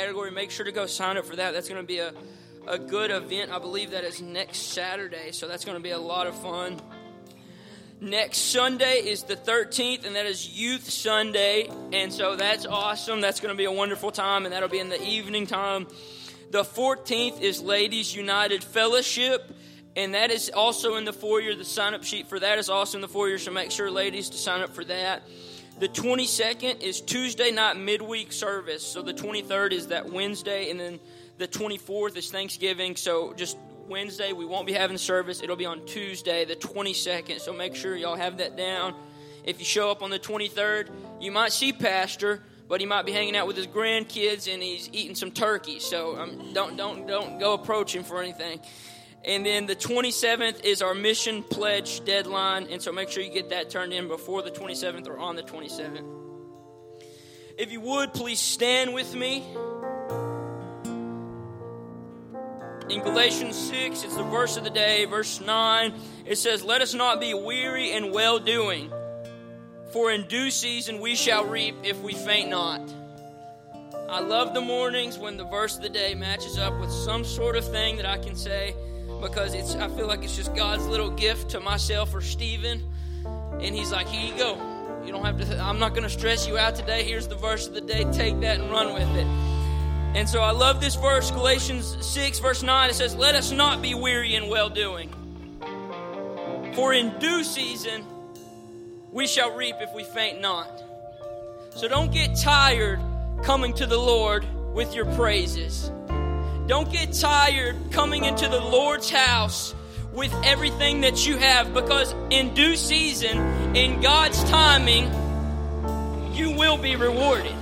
category, make sure to go sign up for that. That's going to be a, a good event. I believe that is next Saturday, so that's going to be a lot of fun. Next Sunday is the 13th, and that is Youth Sunday. And so that's awesome. That's going to be a wonderful time, and that'll be in the evening time. The 14th is Ladies United Fellowship, and that is also in the foyer. The sign up sheet for that is also in the foyer, so make sure, ladies, to sign up for that. The 22nd is Tuesday night midweek service. So the 23rd is that Wednesday, and then the 24th is Thanksgiving. So just Wednesday, we won't be having service. It'll be on Tuesday, the 22nd. So make sure y'all have that down. If you show up on the 23rd, you might see Pastor, but he might be hanging out with his grandkids and he's eating some turkey. So um, don't don't don't go approach him for anything. And then the 27th is our mission pledge deadline, and so make sure you get that turned in before the 27th or on the 27th. If you would, please stand with me. In Galatians 6, it's the verse of the day, verse 9. It says, Let us not be weary in well doing, for in due season we shall reap if we faint not. I love the mornings when the verse of the day matches up with some sort of thing that I can say because it's I feel like it's just God's little gift to myself or Stephen. And he's like, Here you go. You don't have to I'm not gonna stress you out today. Here's the verse of the day. Take that and run with it. And so I love this verse, Galatians 6, verse 9. It says, Let us not be weary in well doing. For in due season we shall reap if we faint not. So don't get tired coming to the Lord with your praises. Don't get tired coming into the Lord's house with everything that you have because in due season, in God's timing, you will be rewarded.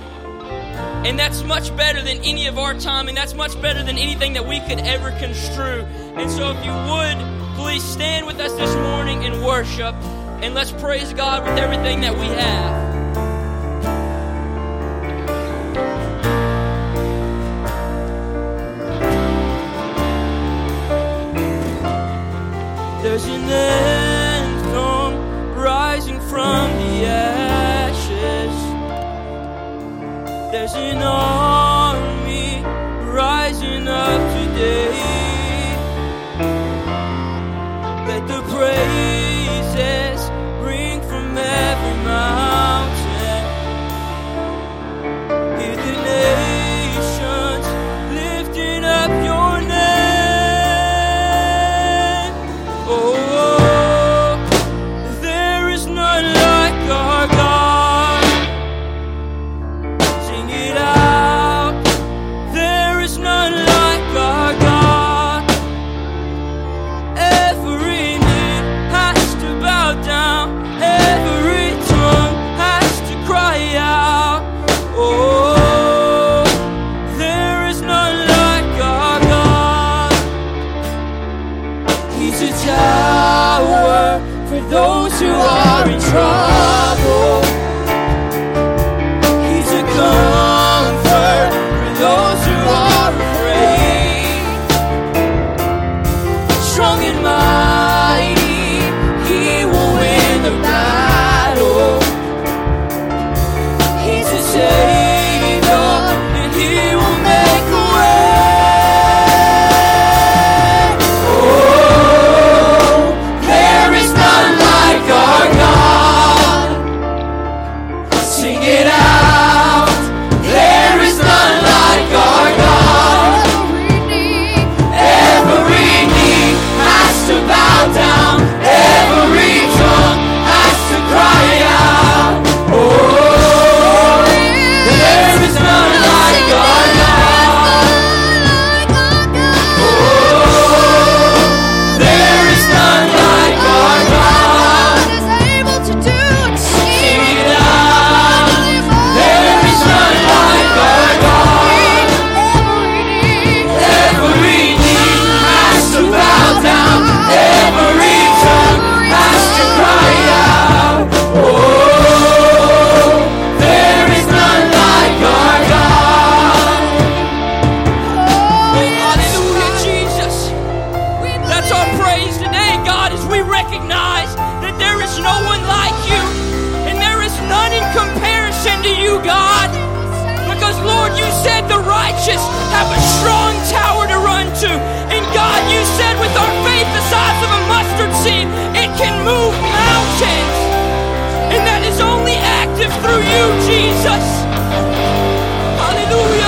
And that's much better than any of our time, and that's much better than anything that we could ever construe. And so, if you would, please stand with us this morning and worship, and let's praise God with everything that we have. There's an anthem rising from the ashes. There's an through you, Jesus. Hallelujah.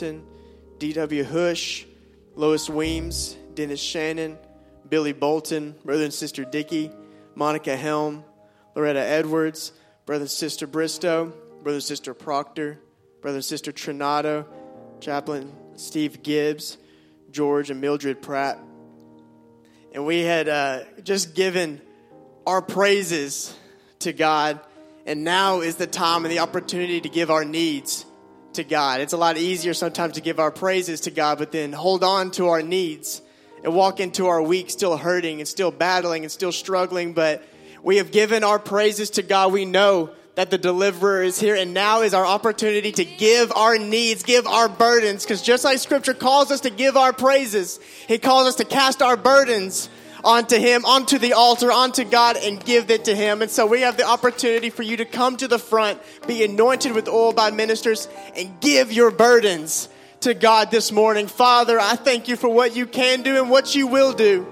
Bolton, D.W. Hush, Lois Weems, Dennis Shannon, Billy Bolton, Brother and Sister Dickey, Monica Helm, Loretta Edwards, Brother and Sister Bristow, Brother and Sister Proctor, Brother and Sister Trinado, Chaplain Steve Gibbs, George and Mildred Pratt. And we had uh, just given our praises to God, and now is the time and the opportunity to give our needs to God. It's a lot easier sometimes to give our praises to God, but then hold on to our needs and walk into our week still hurting and still battling and still struggling. But we have given our praises to God. We know that the deliverer is here and now is our opportunity to give our needs, give our burdens. Because just like scripture calls us to give our praises, he calls us to cast our burdens onto him, onto the altar, onto God and give it to him. And so we have the opportunity for you to come to the front, be anointed with oil by ministers and give your burdens to God this morning. Father, I thank you for what you can do and what you will do.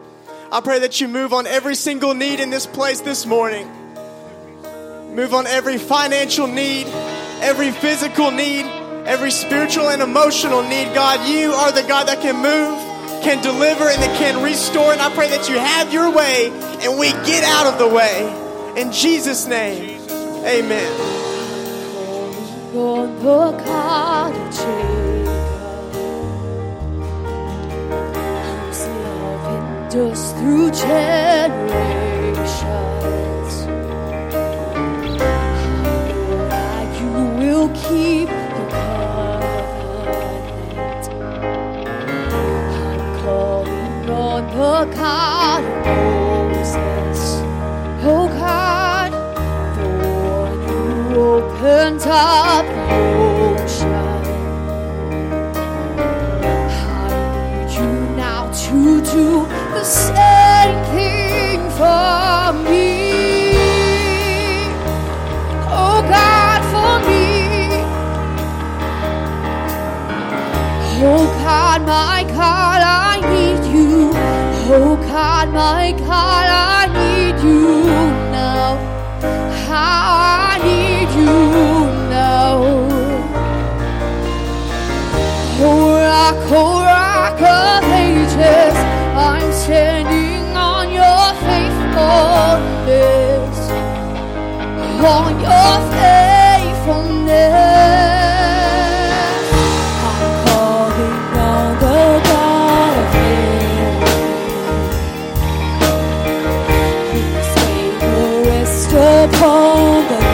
I pray that you move on every single need in this place this morning. Move on every financial need, every physical need, every spiritual and emotional need. God, you are the God that can move, can deliver, and that can restore. And I pray that you have your way and we get out of the way. In Jesus' name, amen. on the God of Jacob. Whose love endures through generations. You will keep the God Moses. Oh God, one who opened up the ocean. I need you now to do the same thing for me. Oh God, for me. Oh God, my God, I need you. Oh God, my God, I need you now. How I need you now. Oh rock, oh rock of ages, I'm standing on your faithfulness. On your faithfulness. The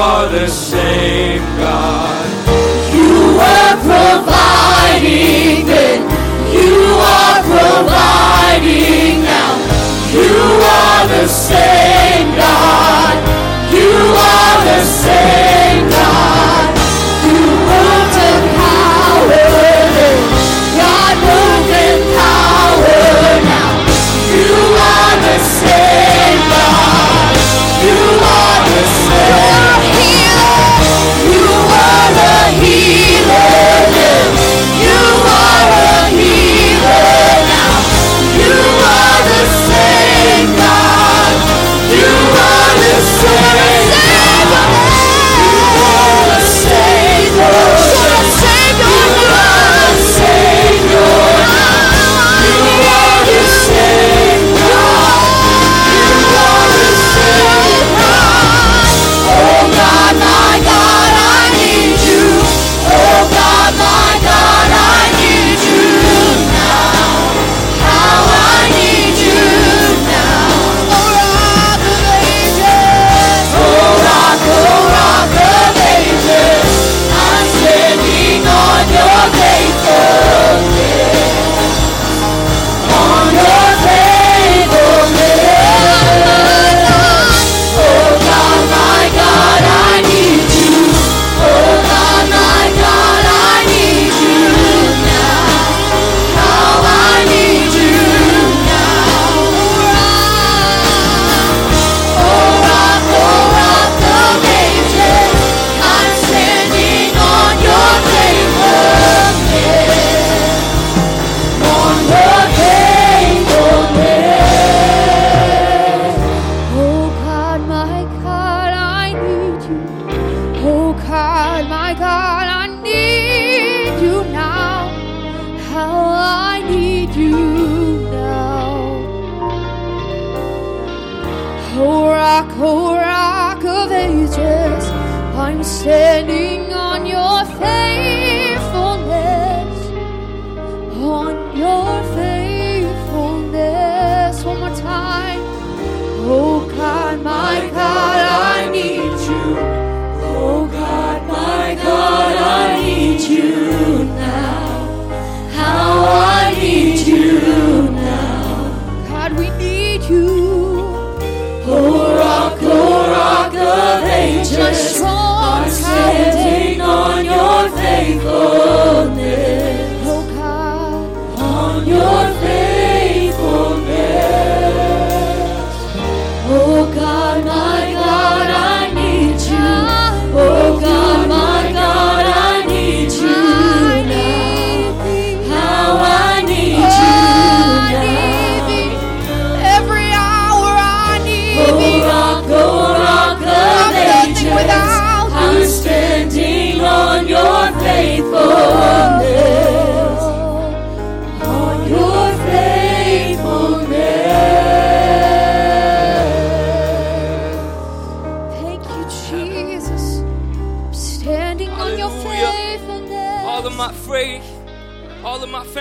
are the same God. You were providing then, you are providing now. You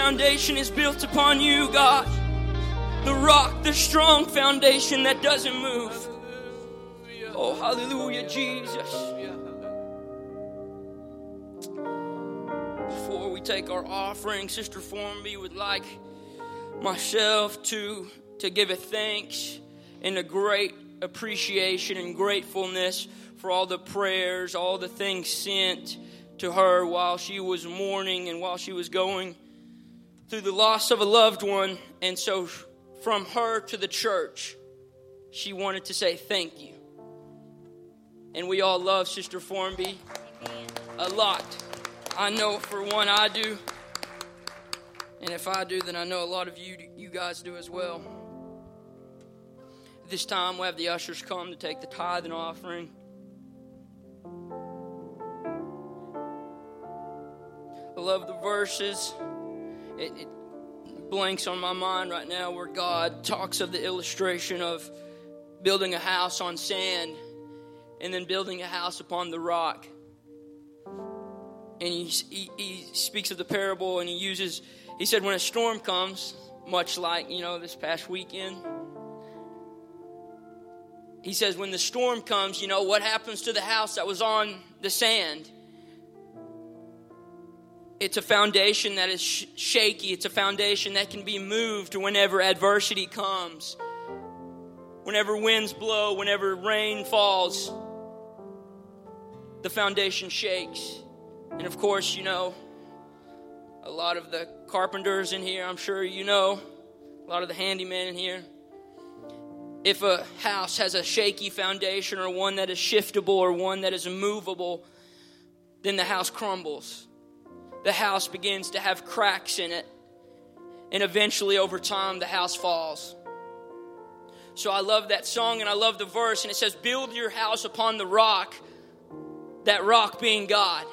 foundation is built upon you, God. The rock, the strong foundation that doesn't move. Oh, hallelujah, Jesus. Before we take our offering, Sister Formby would like myself to, to give a thanks and a great appreciation and gratefulness for all the prayers, all the things sent to her while she was mourning and while she was going through the loss of a loved one. And so, from her to the church, she wanted to say thank you. And we all love Sister Formby a lot. I know for one, I do. And if I do, then I know a lot of you, you guys do as well. This time, we'll have the ushers come to take the tithe and offering. I love the verses it, it blanks on my mind right now where God talks of the illustration of building a house on sand and then building a house upon the rock. And he, he, he, speaks of the parable and he uses, he said, when a storm comes, much like, you know, this past weekend, he says, when the storm comes, you know, what happens to the house that was on the sand? It's a foundation that is sh- shaky. It's a foundation that can be moved whenever adversity comes, whenever winds blow, whenever rain falls. The foundation shakes. And of course, you know, a lot of the carpenters in here, I'm sure you know, a lot of the handymen in here. If a house has a shaky foundation or one that is shiftable or one that is immovable, then the house crumbles. The house begins to have cracks in it. And eventually, over time, the house falls. So I love that song and I love the verse. And it says, Build your house upon the rock, that rock being God.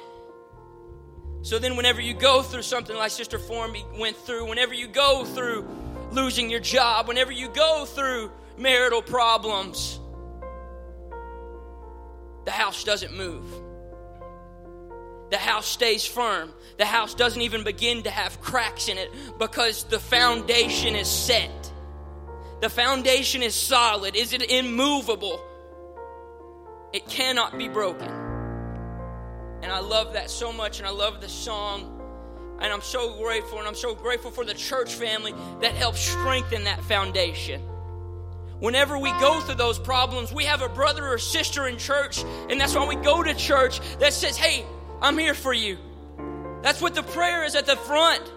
So then, whenever you go through something like Sister Formby went through, whenever you go through losing your job, whenever you go through marital problems, the house doesn't move. The house stays firm. The house doesn't even begin to have cracks in it because the foundation is set. The foundation is solid. Is it immovable? It cannot be broken. And I love that so much, and I love the song. And I'm so grateful, and I'm so grateful for the church family that helps strengthen that foundation. Whenever we go through those problems, we have a brother or sister in church, and that's why we go to church that says, Hey, I'm here for you. That's what the prayer is at the front.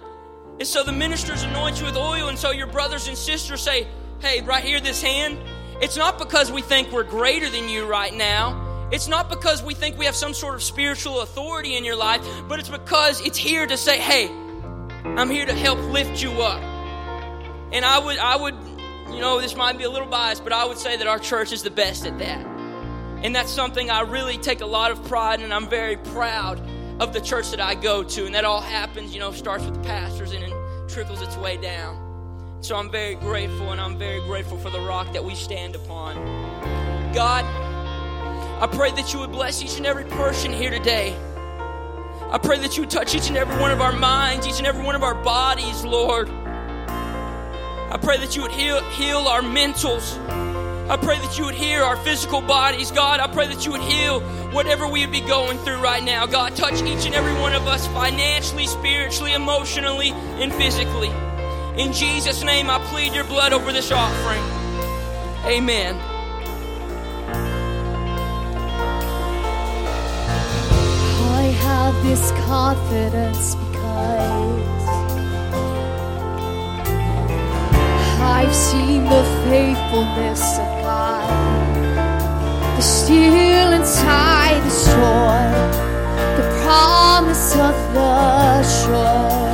And so the ministers anoint you with oil, and so your brothers and sisters say, Hey, right here, this hand. It's not because we think we're greater than you right now. It's not because we think we have some sort of spiritual authority in your life, but it's because it's here to say, Hey, I'm here to help lift you up. And I would, I would, you know, this might be a little biased, but I would say that our church is the best at that. And that's something I really take a lot of pride in, and I'm very proud of the church that I go to. And that all happens, you know, starts with the pastors and it trickles its way down. So I'm very grateful, and I'm very grateful for the rock that we stand upon. God, I pray that you would bless each and every person here today. I pray that you would touch each and every one of our minds, each and every one of our bodies, Lord. I pray that you would heal, heal our mentals. I pray that you would heal our physical bodies, God. I pray that you would heal whatever we would be going through right now. God, touch each and every one of us financially, spiritually, emotionally, and physically. In Jesus' name, I plead your blood over this offering. Amen. I have this confidence because I've seen the faithfulness of God, the still inside the storm, the promise of the shore.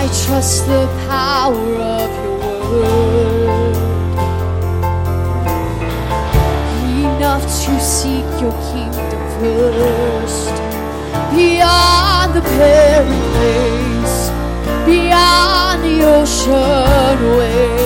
I trust the power of your word. enough to seek your kingdom first. Beyond the barren beyond the ocean waves.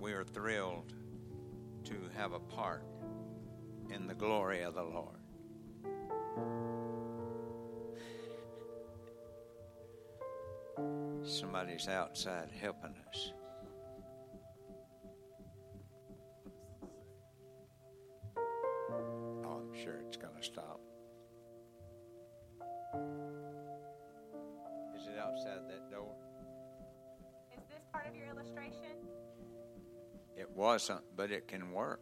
We are thrilled to have a part in the glory of the Lord. Somebody's outside helping us. But it can work.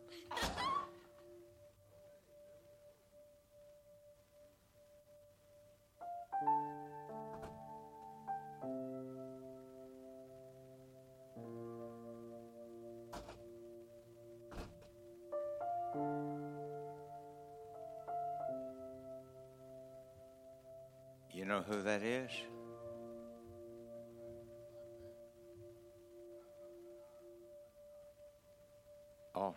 You know who that is?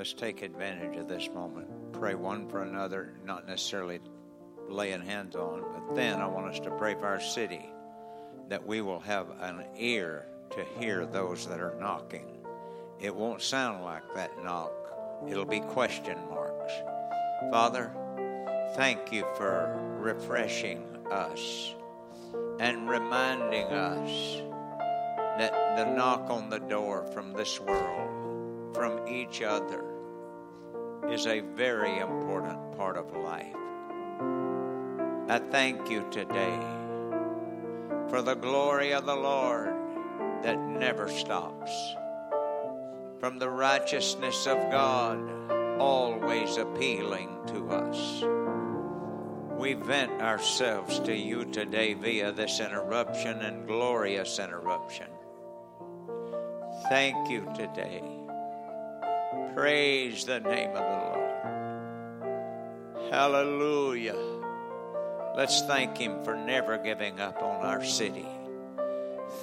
Let's take advantage of this moment. Pray one for another, not necessarily laying hands on, but then I want us to pray for our city that we will have an ear to hear those that are knocking. It won't sound like that knock, it'll be question marks. Father, thank you for refreshing us and reminding us that the knock on the door from this world, from each other, is a very important part of life. I thank you today for the glory of the Lord that never stops, from the righteousness of God always appealing to us. We vent ourselves to you today via this interruption and glorious interruption. Thank you today. Praise the name of the Lord. Hallelujah. Let's thank Him for never giving up on our city.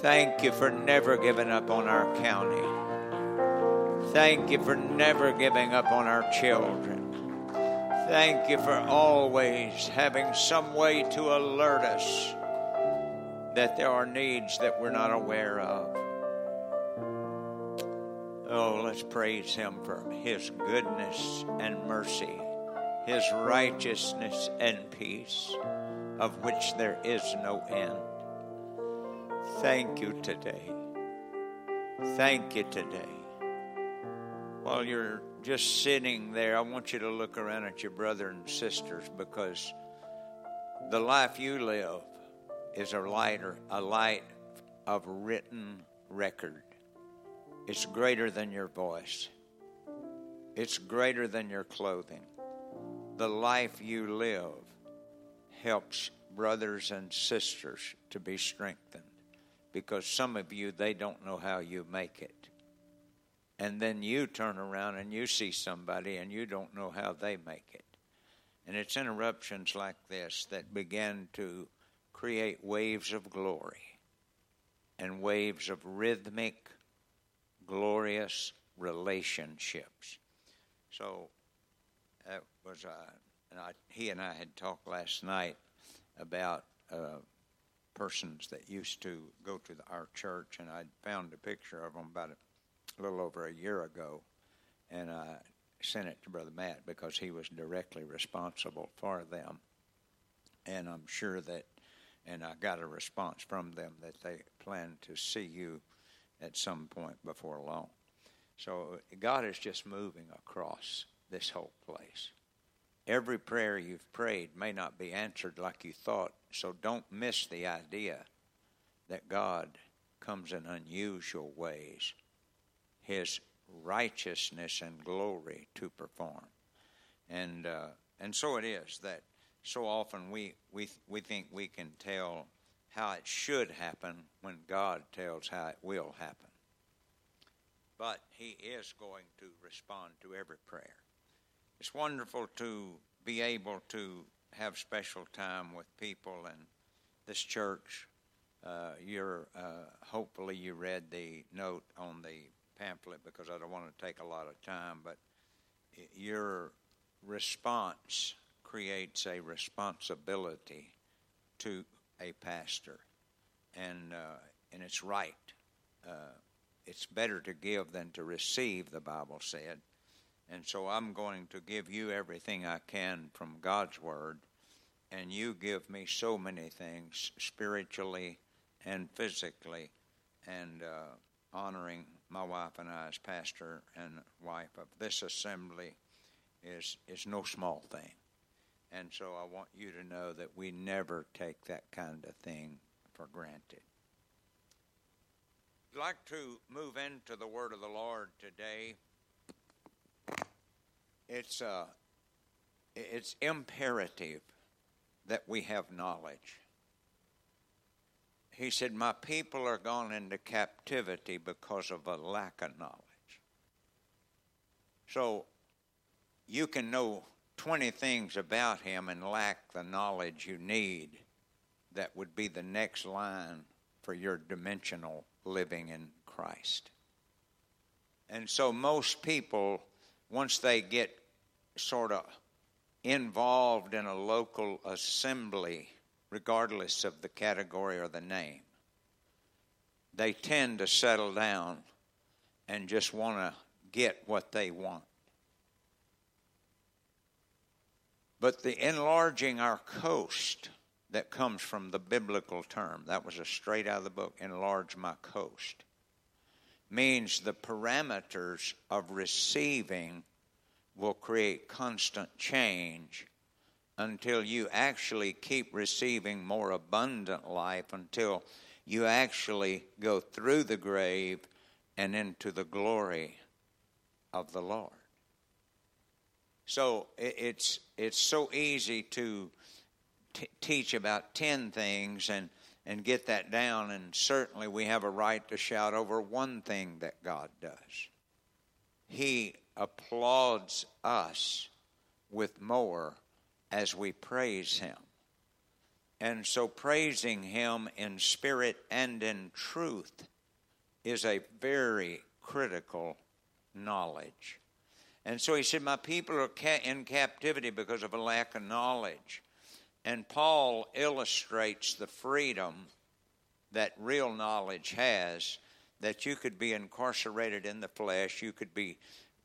Thank you for never giving up on our county. Thank you for never giving up on our children. Thank you for always having some way to alert us that there are needs that we're not aware of. Oh, let's praise Him for His goodness and mercy, His righteousness and peace, of which there is no end. Thank you today. Thank you today. While you're just sitting there, I want you to look around at your brother and sisters because the life you live is a lighter, a light of written record. It's greater than your voice. It's greater than your clothing. The life you live helps brothers and sisters to be strengthened because some of you, they don't know how you make it. And then you turn around and you see somebody and you don't know how they make it. And it's interruptions like this that begin to create waves of glory and waves of rhythmic, glorious relationships. So that was, uh, and I, he and I had talked last night about uh, persons that used to go to the, our church, and I found a picture of them about a little over a year ago, and I sent it to Brother Matt because he was directly responsible for them. And I'm sure that, and I got a response from them that they plan to see you at some point before long. So God is just moving across this whole place. Every prayer you've prayed may not be answered like you thought, so don't miss the idea that God comes in unusual ways. His righteousness and glory to perform. And, uh, and so it is that so often we, we, we think we can tell how it should happen when God tells how it will happen. But He is going to respond to every prayer. It's wonderful to be able to have special time with people and this church. Uh, you're uh, hopefully you read the note on the pamphlet because I don't want to take a lot of time, but your response creates a responsibility to a pastor, and uh, and it's right. Uh, it's better to give than to receive, the Bible said. And so I'm going to give you everything I can from God's Word, and you give me so many things spiritually and physically, and uh, honoring my wife and I as pastor and wife of this assembly is is no small thing. And so I want you to know that we never take that kind of thing for granted. I'd like to move into the word of the Lord today. It's uh, it's imperative that we have knowledge he said, My people are gone into captivity because of a lack of knowledge. So you can know 20 things about him and lack the knowledge you need that would be the next line for your dimensional living in Christ. And so most people, once they get sort of involved in a local assembly, regardless of the category or the name. They tend to settle down and just want to get what they want. But the enlarging our coast that comes from the biblical term, that was a straight out of the book, enlarge my coast, means the parameters of receiving will create constant change until you actually keep receiving more abundant life, until you actually go through the grave and into the glory of the Lord. So it's it's so easy to t- teach about ten things and and get that down, and certainly we have a right to shout over one thing that God does. He applauds us with more as we praise Him. And so, praising Him in spirit and in truth is a very critical knowledge. And so he said, My people are in captivity because of a lack of knowledge. And Paul illustrates the freedom that real knowledge has that you could be incarcerated in the flesh, you could be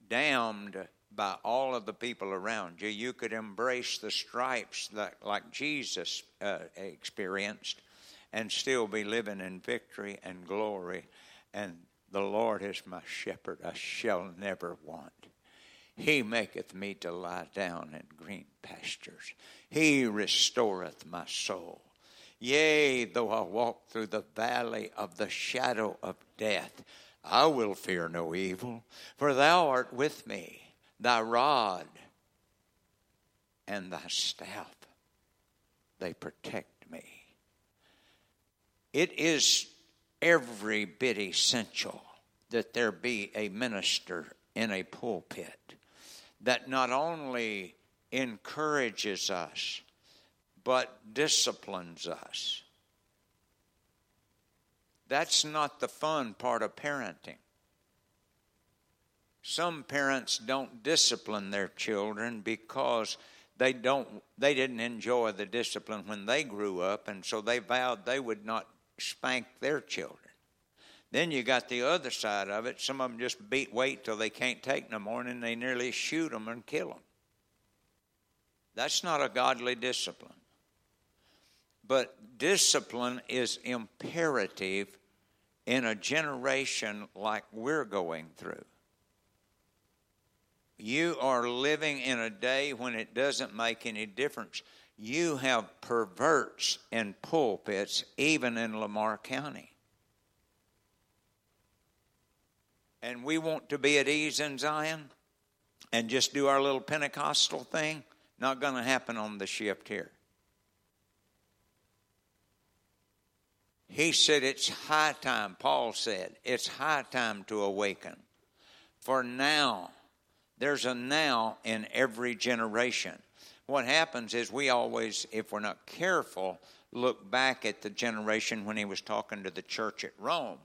damned by all of the people around you. You could embrace the stripes like, like Jesus uh, experienced and still be living in victory and glory. And the Lord is my shepherd, I shall never want. He maketh me to lie down in green pastures. He restoreth my soul. Yea, though I walk through the valley of the shadow of death, I will fear no evil, for thou art with me Thy rod and thy staff, they protect me. It is every bit essential that there be a minister in a pulpit that not only encourages us, but disciplines us. That's not the fun part of parenting. Some parents don't discipline their children because they don't they didn't enjoy the discipline when they grew up and so they vowed they would not spank their children. Then you got the other side of it. Some of them just beat wait till they can't take no more, and they nearly shoot them and kill them. That's not a godly discipline. But discipline is imperative in a generation like we're going through. You are living in a day when it doesn't make any difference. You have perverts in pulpits, even in Lamar County. And we want to be at ease in Zion and just do our little Pentecostal thing. Not going to happen on the shift here. He said it's high time, Paul said, it's high time to awaken. For now, there's a now in every generation. What happens is we always, if we're not careful, look back at the generation when he was talking to the church at Rome.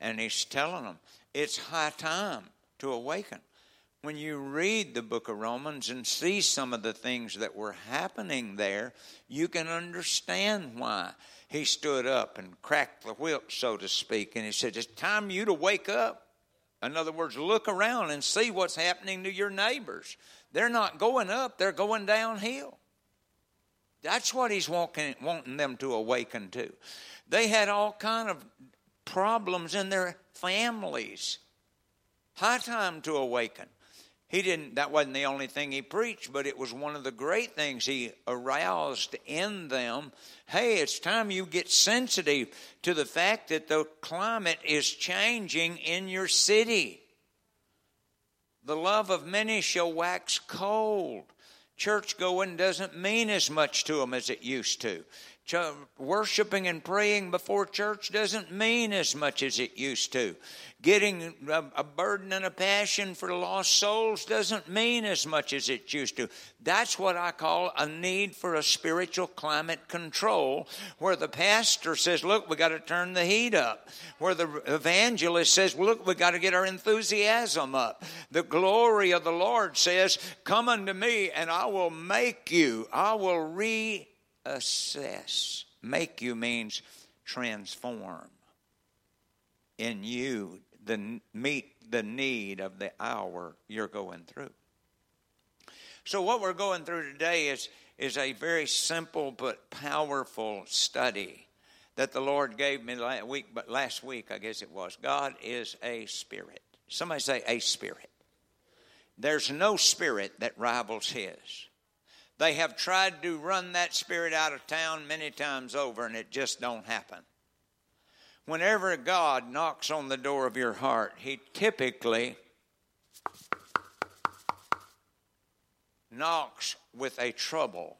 And he's telling them, it's high time to awaken. When you read the book of Romans and see some of the things that were happening there, you can understand why he stood up and cracked the whip, so to speak, and he said, It's time you to wake up. In other words, look around and see what's happening to your neighbors. They're not going up, they're going downhill. That's what he's wanting, wanting them to awaken to. They had all kind of problems in their families. High time to awaken. He didn't, that wasn't the only thing he preached, but it was one of the great things he aroused in them. Hey, it's time you get sensitive to the fact that the climate is changing in your city. The love of many shall wax cold. Church going doesn't mean as much to them as it used to. Ch- worshiping and praying before church doesn't mean as much as it used to. Getting a, a, burden and a passion for lost souls doesn't mean as much as it used to. That's what I call a need for a spiritual climate control, where the pastor says, Look, we got to turn the heat up. Where the evangelist says, Look, we got to get our enthusiasm up. The glory of the Lord says, Come unto me, and I will make you, I will re assess. Make you means transform. In you, the meet the need of the hour you're going through. So what we're going through today is is a very simple but powerful study that the Lord gave me last week, but last week I guess it was. God is a spirit. Somebody say a spirit. There's no spirit that rivals his. They have tried to run that spirit out of town many times over, and it just don't happen. Whenever God knocks on the door of your heart, He typically knocks with a trouble.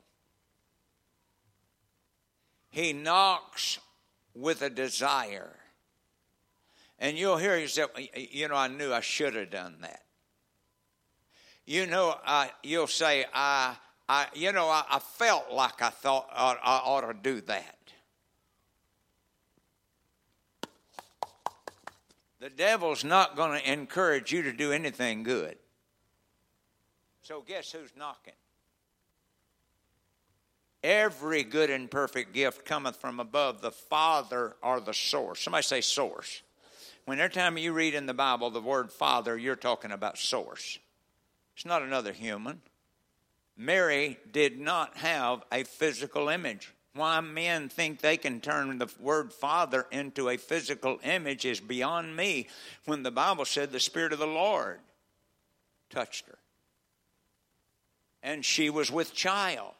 He knocks with a desire. And you'll hear yourself, you know, I knew I should have done that. You know, I, you'll say, I I, you know, I, I felt like I thought I, I ought to do that. The devil's not going to encourage you to do anything good. So, guess who's knocking? Every good and perfect gift cometh from above the Father or the source. Somebody say source. When every time you read in the Bible the word Father, you're talking about source. It's not another human. Mary did not have a physical image. Why men think they can turn the word Father into a physical image is beyond me when the Bible said the Spirit of the Lord touched her. And she was with child.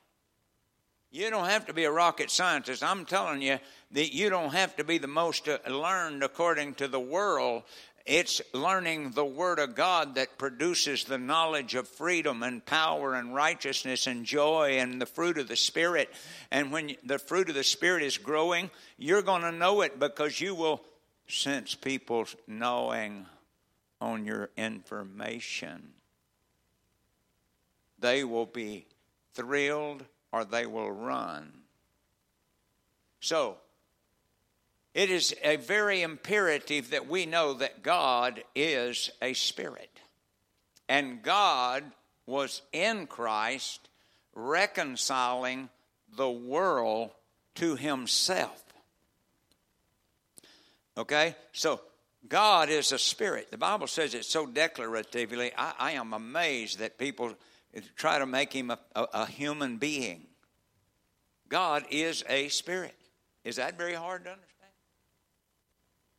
You don't have to be a rocket scientist. I'm telling you that you don't have to be the most uh, learned according to the world it's learning the Word of God that produces the knowledge of freedom and power and righteousness and joy and the fruit of the Spirit. And when the fruit of the Spirit is growing, you're going to know it because you will sense people's knowing on your information. They will be thrilled or they will run. So, it is a very imperative that we know that God is a spirit. And God was in Christ reconciling the world to himself. Okay? So God is a spirit. The Bible says it so declaratively. I, I am amazed that people try to make him a, a, a human being. God is a spirit. Is that very hard to understand?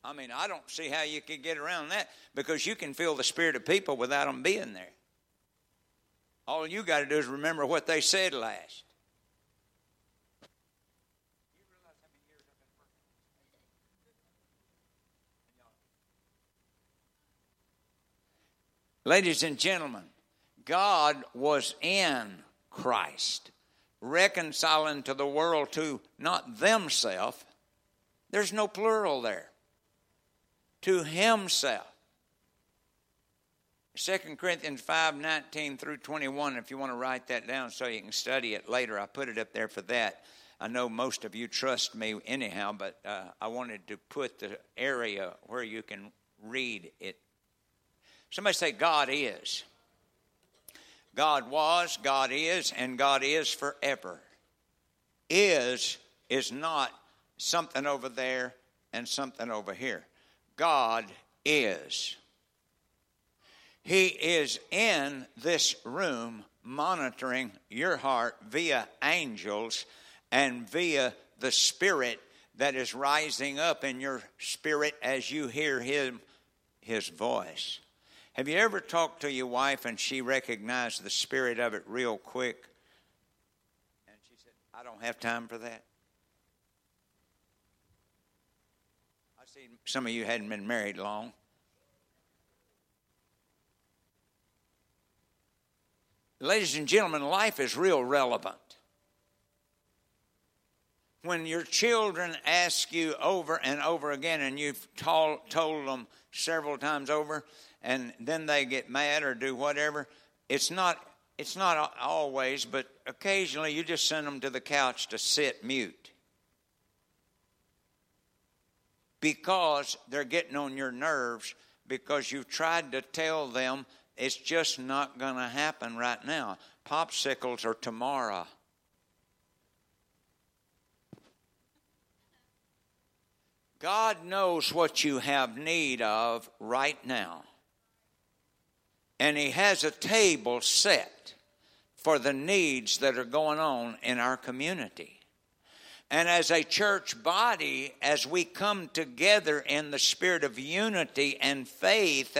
I mean, I don't see how you could get around that because you can feel the spirit of people without them being there. All you got to do is remember what they said last. Ladies and gentlemen, God was in Christ, reconciling to the world to not themselves. There's no plural there. To himself. 2 Corinthians 5 19 through 21, if you want to write that down so you can study it later, I put it up there for that. I know most of you trust me anyhow, but uh, I wanted to put the area where you can read it. Somebody say, God is. God was, God is, and God is forever. Is is not something over there and something over here. God is. He is in this room monitoring your heart via angels and via the spirit that is rising up in your spirit as you hear him his voice. Have you ever talked to your wife and she recognized the spirit of it real quick? And she said, I don't have time for that. I see some of you hadn't been married long. Ladies and gentlemen, life is real relevant. When your children ask you over and over again, and you've told, told them several times over, and then they get mad or do whatever. It's not it's not always, but occasionally you just send them to the couch to sit mute. Because they're getting on your nerves because you've tried to tell them it's just not going to happen right now. Popsicles are tomorrow. God knows what you have need of right now and He has a table set for the needs that are going on in our community. And as a church body, as we come together in the spirit of unity and faith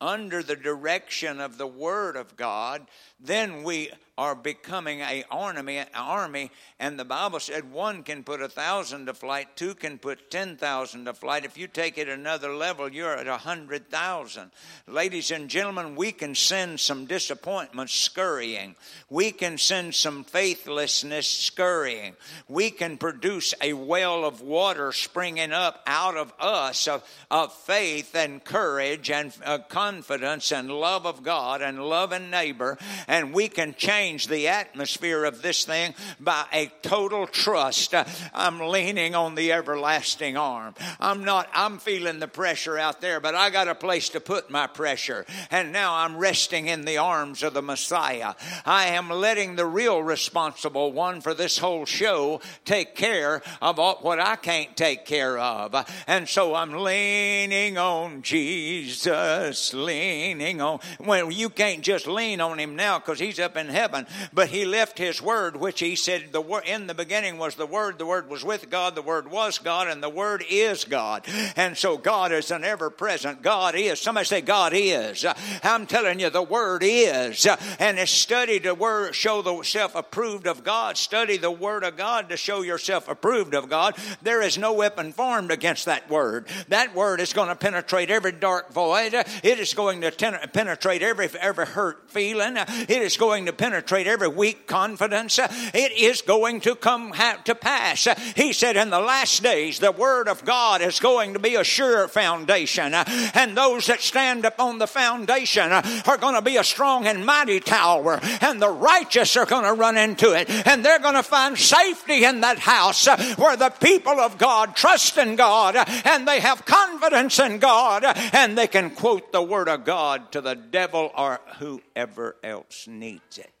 under the direction of the Word of God, then we are becoming a army, army, and the Bible said one can put a thousand to flight, two can put ten thousand to flight. If you take it another level, you're at a hundred thousand. Ladies and gentlemen, we can send some disappointment scurrying. We can send some faithlessness scurrying. We can produce a well of water springing up out of us of, of faith and courage and uh, confidence and love of God and love and neighbor, and we can change the atmosphere of this thing by a total trust. I'm leaning on the everlasting arm. I'm not, I'm feeling the pressure out there, but I got a place to put my pressure. And now I'm resting in the arms of the Messiah. I am letting the real responsible one for this whole show take care of what I can't take care of. And so I'm leaning on Jesus, leaning on. Well, you can't just lean on him now because he's up in heaven but he left his word, which he said the in the beginning was the word, the word was with God, the word was God, and the word is God. And so God is an ever present. God is. Somebody say God is. I'm telling you, the word is. And study the word, show the self approved of God. Study the word of God to show yourself approved of God. There is no weapon formed against that word. That word is going to penetrate every dark void. It is going to ten- penetrate every every hurt feeling. It is going to penetrate every weak confidence. It is going to come to pass. He said, In the last days, the Word of God is going to be a sure foundation, and those that stand upon the foundation are going to be a strong and mighty tower, and the righteous are going to run into it, and they're going to find safety in that house where the people of God trust in God and they have confidence in God and they can quote the Word of God to the devil or whoever else needs it.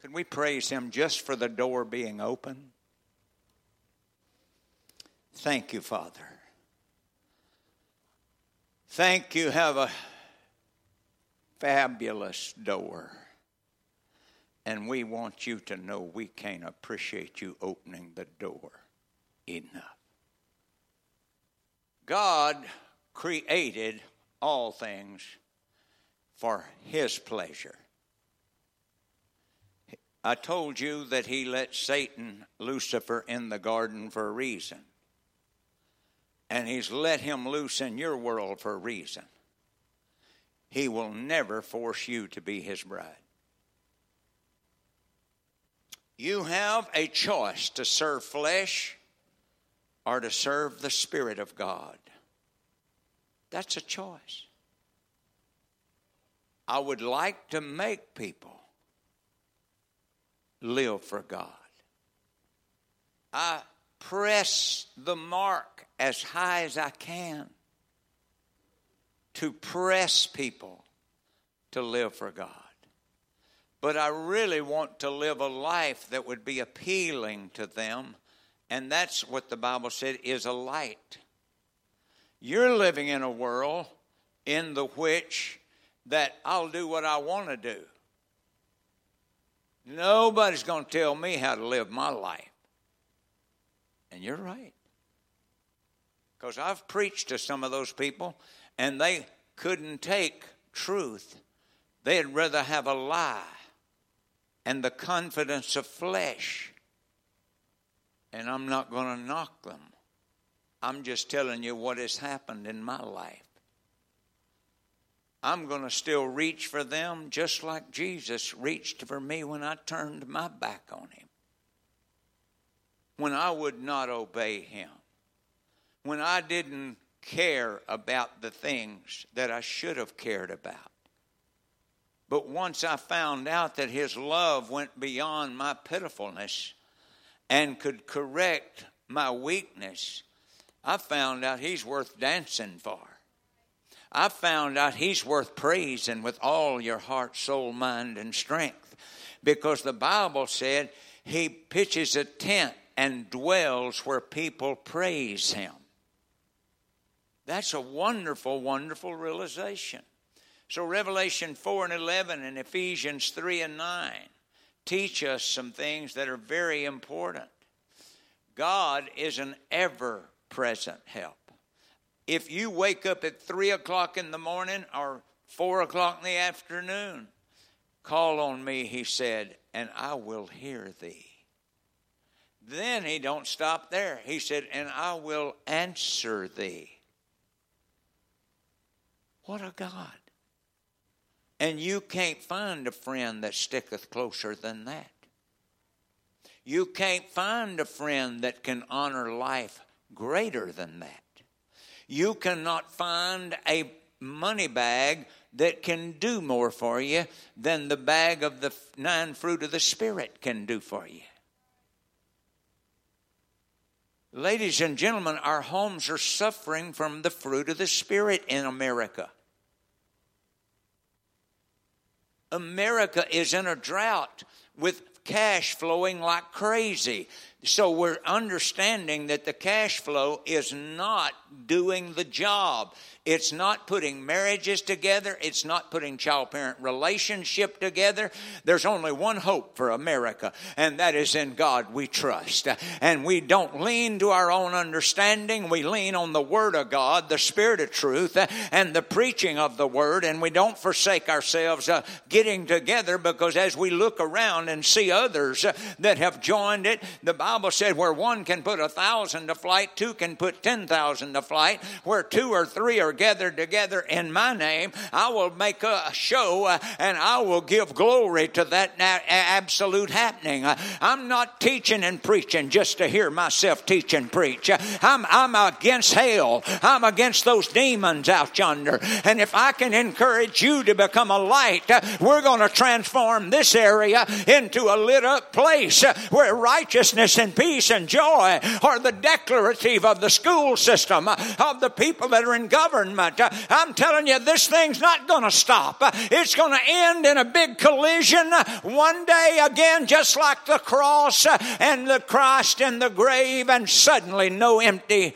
Can we praise Him just for the door being open? Thank you, Father. Thank you have a fabulous door. And we want you to know we can't appreciate you opening the door enough. God created all things for His pleasure. I told you that He let Satan, Lucifer, in the garden for a reason. And He's let him loose in your world for a reason. He will never force you to be His bride. You have a choice to serve flesh or to serve the Spirit of God. That's a choice. I would like to make people live for God. I press the mark as high as I can to press people to live for God. But I really want to live a life that would be appealing to them. And that's what the Bible said is a light. You're living in a world in the which that I'll do what I want to do. Nobody's going to tell me how to live my life. And you're right. Because I've preached to some of those people and they couldn't take truth. They'd rather have a lie and the confidence of flesh. And I'm not going to knock them. I'm just telling you what has happened in my life. I'm going to still reach for them just like Jesus reached for me when I turned my back on him. When I would not obey him. When I didn't care about the things that I should have cared about. But once I found out that his love went beyond my pitifulness and could correct my weakness, I found out he's worth dancing for. I found out he's worth praising with all your heart, soul, mind, and strength. Because the Bible said he pitches a tent and dwells where people praise him. That's a wonderful, wonderful realization. So, Revelation 4 and 11 and Ephesians 3 and 9 teach us some things that are very important. God is an ever present help. If you wake up at 3 o'clock in the morning or 4 o'clock in the afternoon, call on me, he said, and I will hear thee. Then he don't stop there. He said, and I will answer thee. What a God. And you can't find a friend that sticketh closer than that. You can't find a friend that can honor life greater than that. You cannot find a money bag that can do more for you than the bag of the nine fruit of the Spirit can do for you. Ladies and gentlemen, our homes are suffering from the fruit of the Spirit in America. America is in a drought with cash flowing like crazy. So we're understanding that the cash flow is not doing the job. It's not putting marriages together. It's not putting child parent relationship together. There's only one hope for America, and that is in God we trust. And we don't lean to our own understanding. We lean on the Word of God, the Spirit of truth, and the preaching of the Word. And we don't forsake ourselves uh, getting together because as we look around and see others uh, that have joined it, the Bible said where one can put a thousand to flight, two can put ten thousand to flight. Where two or three are gathered together in my name, I will make a show uh, and I will give glory to that absolute happening. Uh, I'm not teaching and preaching just to hear myself teach and preach. Uh, I'm, I'm against hell. I'm against those demons out yonder. And if I can encourage you to become a light, we're going to transform this area into a lit up place where righteousness and peace and joy are the declarative of the school system, of the people that are in government. I'm telling you, this thing's not going to stop. It's going to end in a big collision one day again, just like the cross and the Christ in the grave, and suddenly no empty.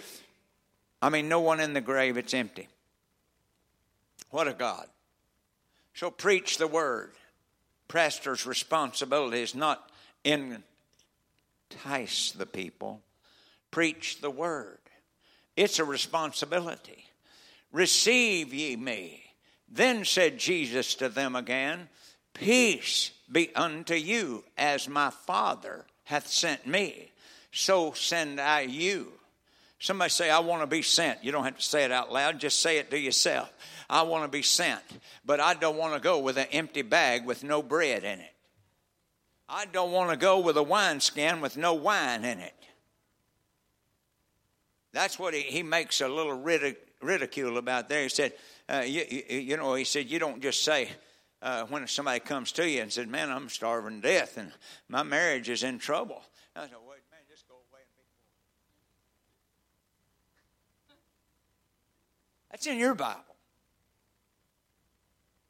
I mean, no one in the grave, it's empty. What a God. So preach the word. Pastor's responsibility is not entice the people, preach the word. It's a responsibility. Receive ye me. Then said Jesus to them again, Peace be unto you, as my Father hath sent me, so send I you. Somebody say, I want to be sent. You don't have to say it out loud, just say it to yourself. I want to be sent, but I don't want to go with an empty bag with no bread in it. I don't want to go with a wineskin with no wine in it. That's what he, he makes a little ridic- ridicule about there. He said, uh, you, you, know, he said, you don't just say, uh, when somebody comes to you and says, man, I'm starving to death and my marriage is in trouble. I said, wait, man, just go away and be cool. That's in your Bible.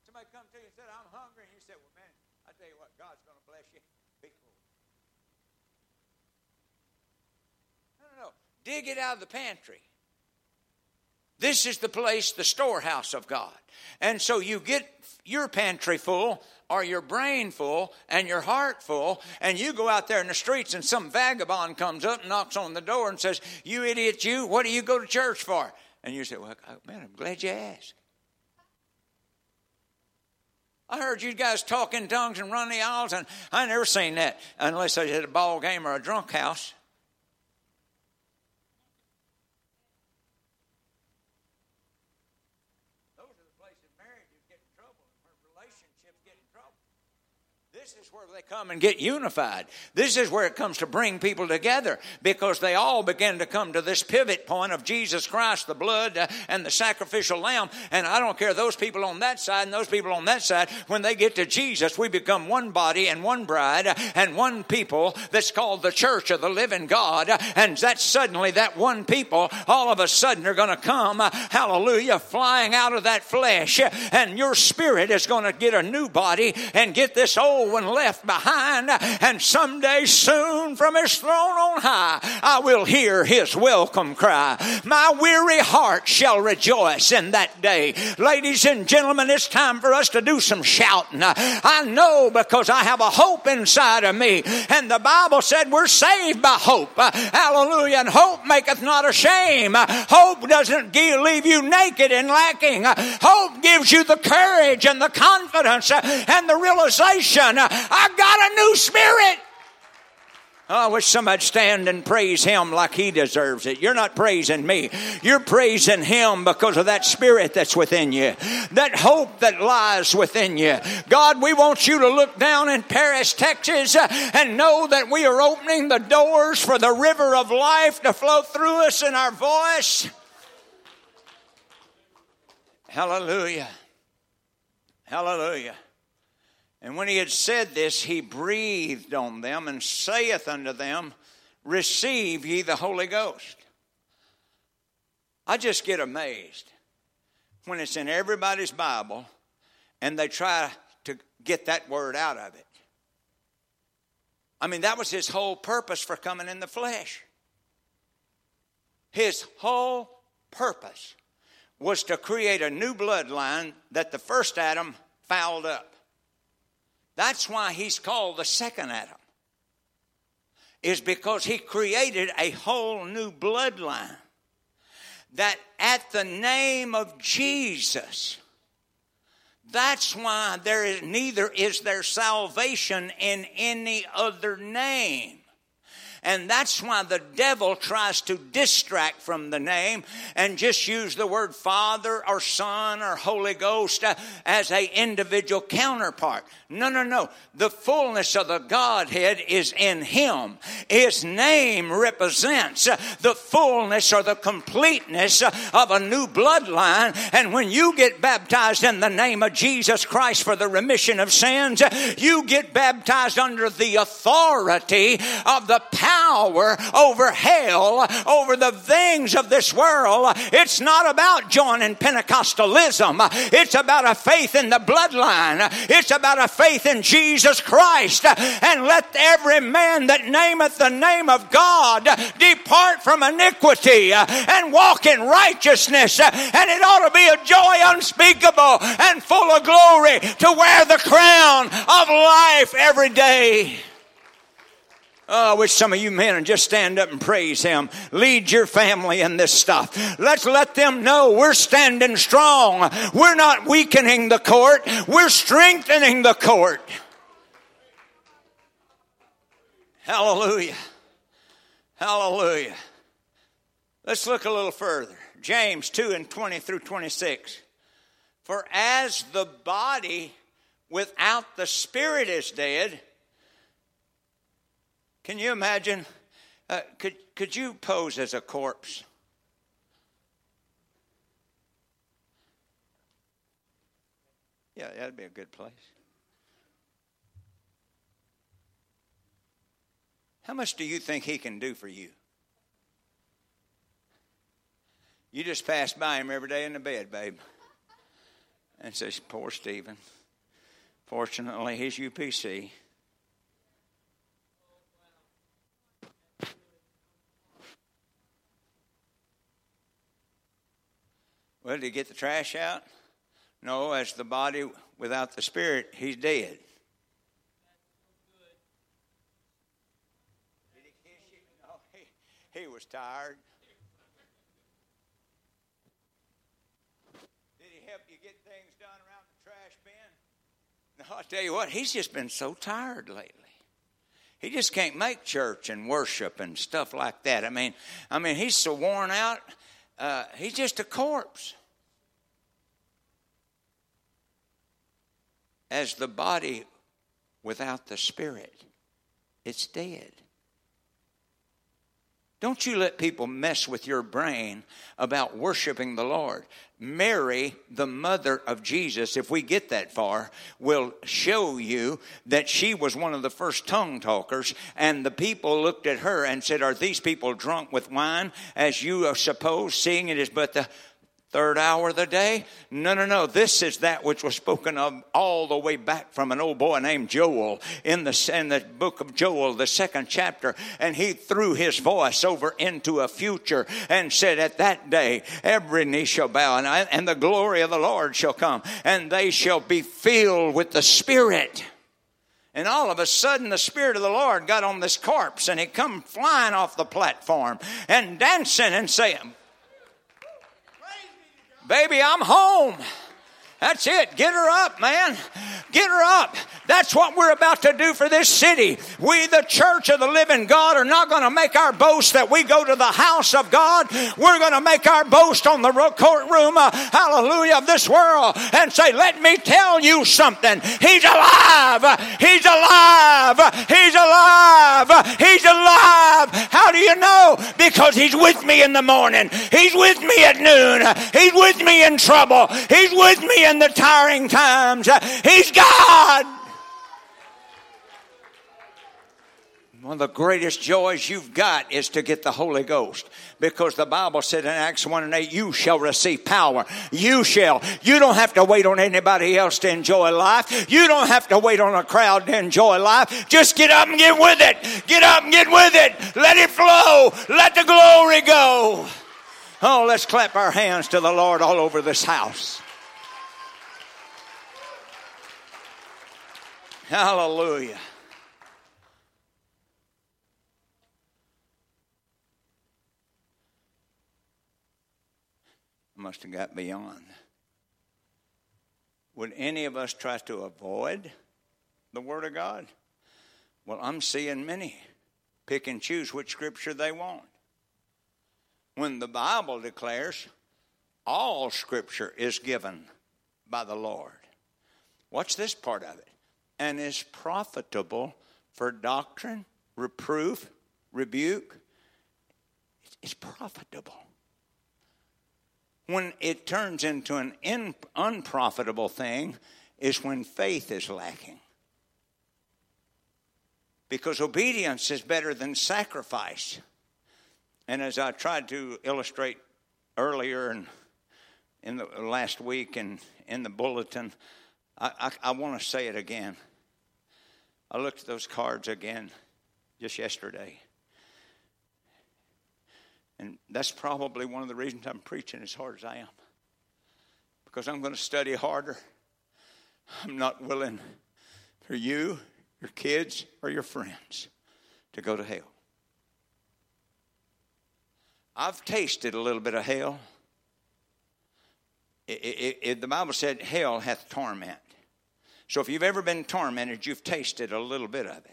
Somebody comes to you and said, I'm hungry, and you said, well, man, I tell you what, God's going to bless you. No, no, no. Dig it out of the pantry. This is the place, the storehouse of God. And so you get your pantry full or your brain full and your heart full, and you go out there in the streets and some vagabond comes up and knocks on the door and says, You idiot, you, what do you go to church for? And you say, Well, man, I'm glad you asked. I heard you guys talk in tongues and run the aisles, and I never seen that unless I was at a ball game or a drunk house. This is where they come and get unified. This is where it comes to bring people together because they all begin to come to this pivot point of Jesus Christ, the blood uh, and the sacrificial lamb. And I don't care, those people on that side and those people on that side, when they get to Jesus, we become one body and one bride and one people that's called the church of the living God. And that suddenly, that one people, all of a sudden, are going to come, uh, hallelujah, flying out of that flesh. And your spirit is going to get a new body and get this old one left behind, and someday soon from his throne on high, I will hear his welcome cry. My weary heart shall rejoice in that day. Ladies and gentlemen, it's time for us to do some shouting. I know because I have a hope inside of me, and the Bible said we're saved by hope. Hallelujah. And hope maketh not ashamed. Hope doesn't leave you naked and lacking. Hope gives you the courage and the confidence and the realization I got a new spirit. Oh, I wish somebody'd stand and praise him like he deserves it. You're not praising me. You're praising him because of that spirit that's within you, that hope that lies within you. God, we want you to look down in Paris, Texas, uh, and know that we are opening the doors for the river of life to flow through us in our voice. Hallelujah. Hallelujah. And when he had said this, he breathed on them and saith unto them, Receive ye the Holy Ghost. I just get amazed when it's in everybody's Bible and they try to get that word out of it. I mean, that was his whole purpose for coming in the flesh. His whole purpose was to create a new bloodline that the first Adam fouled up. That's why he's called the second Adam, is because he created a whole new bloodline. That at the name of Jesus, that's why there is neither is there salvation in any other name. And that's why the devil tries to distract from the name and just use the word Father or Son or Holy Ghost uh, as a individual counterpart. No, no, no. The fullness of the Godhead is in Him. His name represents uh, the fullness or the completeness uh, of a new bloodline. And when you get baptized in the name of Jesus Christ for the remission of sins, you get baptized under the authority of the power power over hell, over the things of this world. It's not about joining Pentecostalism. It's about a faith in the bloodline. It's about a faith in Jesus Christ. And let every man that nameth the name of God depart from iniquity and walk in righteousness. And it ought to be a joy unspeakable and full of glory to wear the crown of life every day. Oh, I wish some of you men would just stand up and praise Him. Lead your family in this stuff. Let's let them know we're standing strong. We're not weakening the court, we're strengthening the court. Hallelujah. Hallelujah. Let's look a little further. James 2 and 20 through 26. For as the body without the spirit is dead, can you imagine? Uh, could, could you pose as a corpse? Yeah, that'd be a good place. How much do you think he can do for you? You just pass by him every day in the bed, babe. And says, Poor Stephen. Fortunately, he's UPC. Well, did he get the trash out? No, as the body without the spirit, he's dead. Did he kiss you? No, he, he was tired. Did he help you get things done around the trash bin? No, I tell you what, he's just been so tired lately. He just can't make church and worship and stuff like that. I mean, I mean, he's so worn out. Uh, he's just a corpse. As the body without the spirit, it's dead. Don't you let people mess with your brain about worshiping the Lord. Mary, the mother of Jesus, if we get that far, will show you that she was one of the first tongue talkers, and the people looked at her and said, Are these people drunk with wine, as you suppose, seeing it is but the third hour of the day? No, no, no. This is that which was spoken of all the way back from an old boy named Joel in the, in the book of Joel, the second chapter. And he threw his voice over into a future and said, At that day, every knee shall bow, and, I, and the glory of the Lord shall come, and they shall be filled with the Spirit. And all of a sudden, the Spirit of the Lord got on this corpse and he come flying off the platform and dancing and saying, Baby, I'm home. That's it. Get her up, man. Get her up. That's what we're about to do for this city. We, the church of the living God, are not going to make our boast that we go to the house of God. We're going to make our boast on the courtroom, uh, hallelujah, of this world and say, let me tell you something. He's alive. He's alive. He's alive. He's alive. Do you know? Because he's with me in the morning. He's with me at noon. He's with me in trouble. He's with me in the tiring times. He's God. One of the greatest joys you've got is to get the Holy Ghost. Because the Bible said in Acts 1 and 8, you shall receive power. You shall. You don't have to wait on anybody else to enjoy life. You don't have to wait on a crowd to enjoy life. Just get up and get with it. Get up and get with it. Let it flow. Let the glory go. Oh, let's clap our hands to the Lord all over this house. Hallelujah. Must have got beyond. Would any of us try to avoid the Word of God? Well, I'm seeing many pick and choose which scripture they want. When the Bible declares all scripture is given by the Lord. Watch this part of it. And is profitable for doctrine, reproof, rebuke. It's profitable. When it turns into an in, unprofitable thing, is when faith is lacking. because obedience is better than sacrifice. And as I tried to illustrate earlier and in the last week and in the bulletin, I, I, I want to say it again. I looked at those cards again just yesterday. And that's probably one of the reasons I'm preaching as hard as I am. Because I'm going to study harder. I'm not willing for you, your kids, or your friends to go to hell. I've tasted a little bit of hell. It, it, it, the Bible said hell hath torment. So if you've ever been tormented, you've tasted a little bit of it.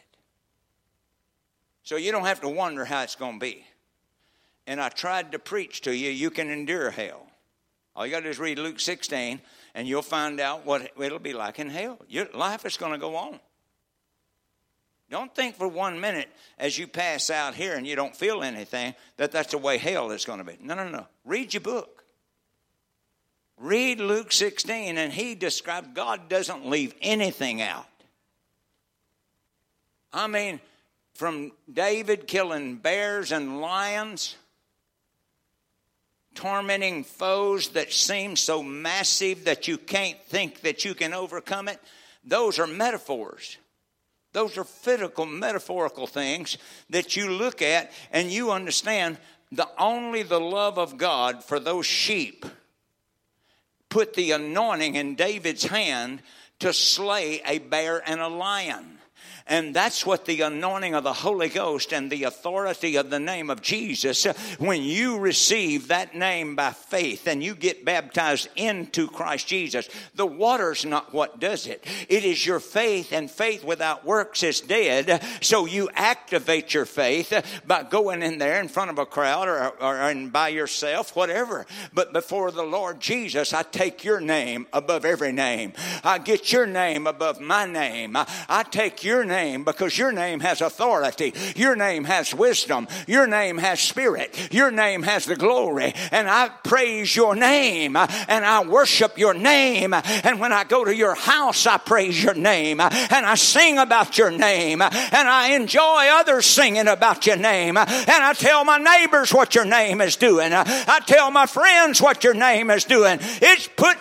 So you don't have to wonder how it's going to be. And I tried to preach to you, you can endure hell. All you got to do is read Luke 16, and you'll find out what it'll be like in hell. Your life is going to go on. Don't think for one minute as you pass out here and you don't feel anything that that's the way hell is going to be. No, no, no. Read your book. Read Luke 16, and he described God doesn't leave anything out. I mean, from David killing bears and lions, tormenting foes that seem so massive that you can't think that you can overcome it, those are metaphors. Those are physical, metaphorical things that you look at and you understand the only the love of God for those sheep put the anointing in David's hand to slay a bear and a lion. And that's what the anointing of the Holy Ghost and the authority of the name of Jesus, uh, when you receive that name by faith and you get baptized into Christ Jesus, the water's not what does it. It is your faith, and faith without works is dead. So you activate your faith uh, by going in there in front of a crowd or, or, or by yourself, whatever. But before the Lord Jesus, I take your name above every name. I get your name above my name. I, I take your name name because your name has authority. Your name has wisdom. Your name has spirit. Your name has the glory. And I praise your name and I worship your name. And when I go to your house, I praise your name and I sing about your name and I enjoy others singing about your name. And I tell my neighbors what your name is doing. I tell my friends what your name is doing. It's put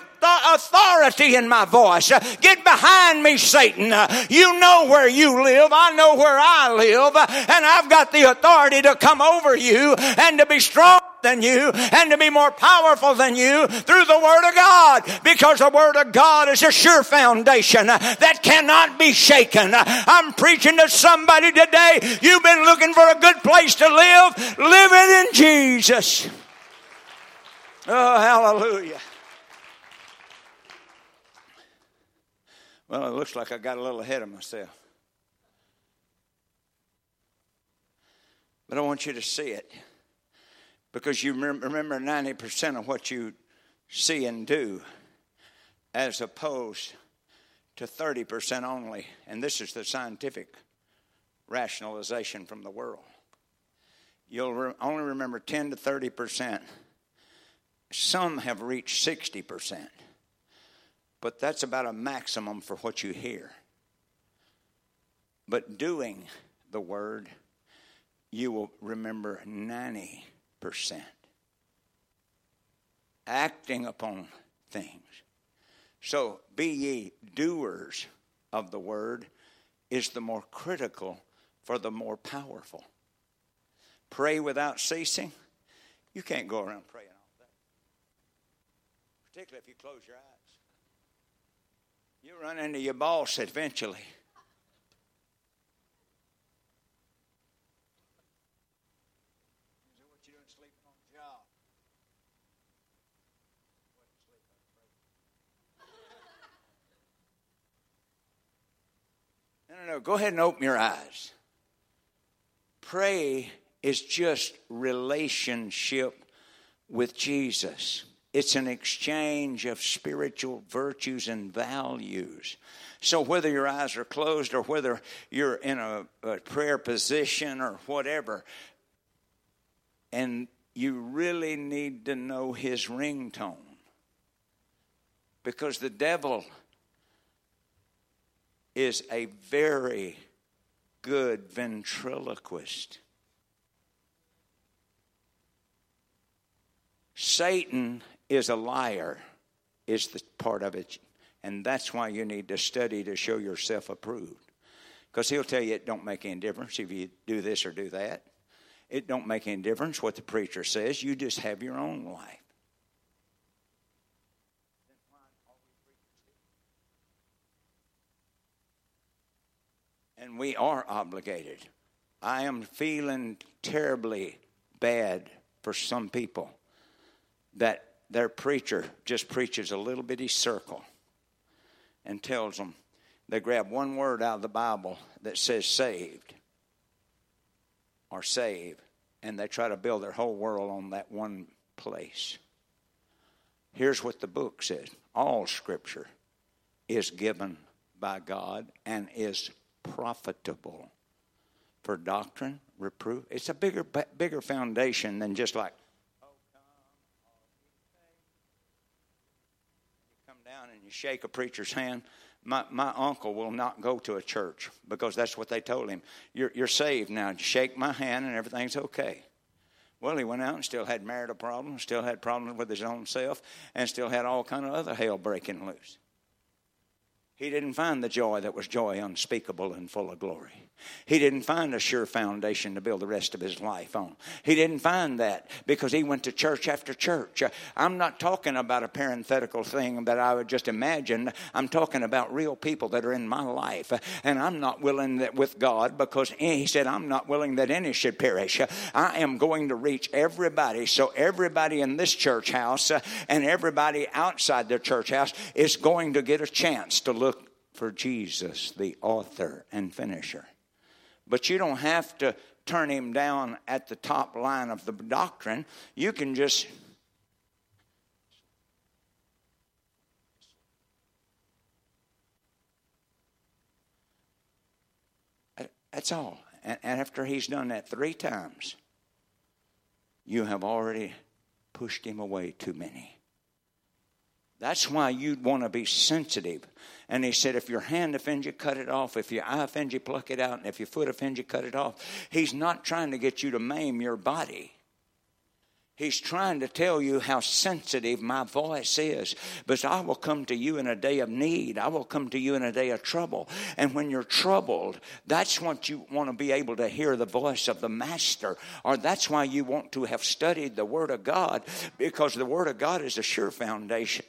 authority in my voice. Get behind me, Satan. You know where you live. I know where I live. And I've got the authority to come over you and to be strong than you and to be more powerful than you through the Word of God because the Word of God is a sure foundation that cannot be shaken. I'm preaching to somebody today. You've been looking for a good place to live. Live it in Jesus. Oh, hallelujah. Well, it looks like I got a little ahead of myself. But I want you to see it because you remember 90% of what you see and do as opposed to 30% only. And this is the scientific rationalization from the world. You'll re- only remember 10 to 30%. Some have reached 60% but that's about a maximum for what you hear. But doing the word, you will remember 90%. Acting upon things. So be ye doers of the word is the more critical for the more powerful. Pray without ceasing. You can't go around praying all day, particularly if you close your eyes. You run into your boss eventually. No, no, no. Go ahead and open your eyes. Pray is just relationship with Jesus. It's an exchange of spiritual virtues and values. So, whether your eyes are closed or whether you're in a, a prayer position or whatever, and you really need to know his ringtone because the devil is a very good ventriloquist. Satan is a liar, is the part of it. And that's why you need to study to show yourself approved. Because he'll tell you it don't make any difference if you do this or do that. It don't make any difference what the preacher says. You just have your own life. And we are obligated. I am feeling terribly bad for some people that their preacher just preaches a little bitty circle and tells them they grab one word out of the Bible that says saved or save, and they try to build their whole world on that one place. Here's what the book says all scripture is given by God and is profitable for doctrine, reproof. It's a bigger, bigger foundation than just like, oh, come down and you shake a preacher's hand. My, my uncle will not go to a church because that's what they told him. You're, you're saved now. Shake my hand and everything's okay. Well, he went out and still had marital problems, still had problems with his own self, and still had all kind of other hell breaking loose. He didn't find the joy that was joy unspeakable and full of glory. He didn't find a sure foundation to build the rest of his life on. He didn't find that because he went to church after church. Uh, I'm not talking about a parenthetical thing that I would just imagine. I'm talking about real people that are in my life. Uh, and I'm not willing that with God because eh, he said, I'm not willing that any should perish. Uh, I am going to reach everybody. So everybody in this church house and everybody outside the church house is going to get a chance to look for Jesus, the author and finisher. But you don't have to turn him down at the top line of the doctrine. You can just That's all. And, after he's done that three times, you have already pushed him away too many. That's why you'd want to be sensitive. And he said, if your hand offends you, cut it off. If your eye offends you, pluck it out. And if your foot offends you, cut it off. He's not trying to get you to maim your body. He's trying to tell you how sensitive my voice is. But I will come to you in a day of need. I will come to you in a day of trouble. And when you're troubled, that's what you want to be able to hear the voice of the Master. Or that's why you want to have studied the Word of God, because the Word of God is a sure foundation.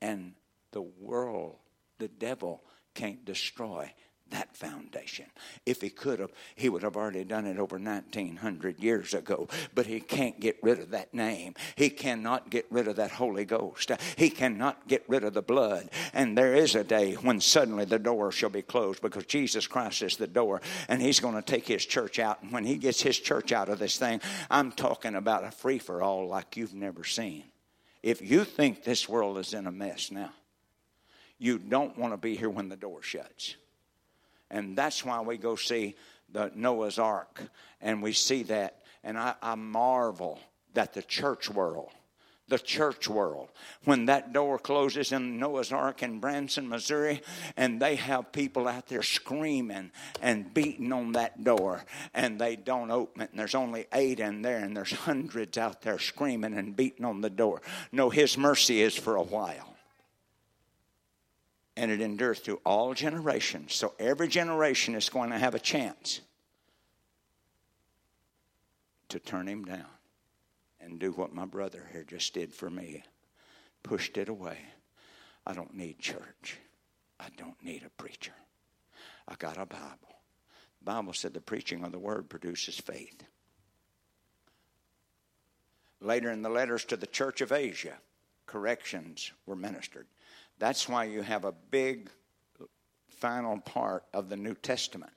And the world, the devil, can't destroy that foundation. If he could have, he would have already done it over 1900 years ago. But he can't get rid of that name. He cannot get rid of that Holy Ghost. He cannot get rid of the blood. And there is a day when suddenly the door shall be closed because Jesus Christ is the door and he's going to take his church out. And when he gets his church out of this thing, I'm talking about a free for all like you've never seen. If you think this world is in a mess now, you don't want to be here when the door shuts. And that's why we go see the Noah's Ark and we see that. And I, I marvel that the church world the church world. When that door closes in Noah's Ark in Branson, Missouri, and they have people out there screaming and beating on that door, and they don't open it, and there's only eight in there, and there's hundreds out there screaming and beating on the door. No, His mercy is for a while. And it endures through all generations. So every generation is going to have a chance to turn him down and do what my brother here just did for me. Pushed it away. I don't need church. I don't need a preacher. I got a Bible. The Bible said the preaching of the word produces faith. Later in the letters to the church of Asia, corrections were ministered. That's why you have a big final part of the New Testament.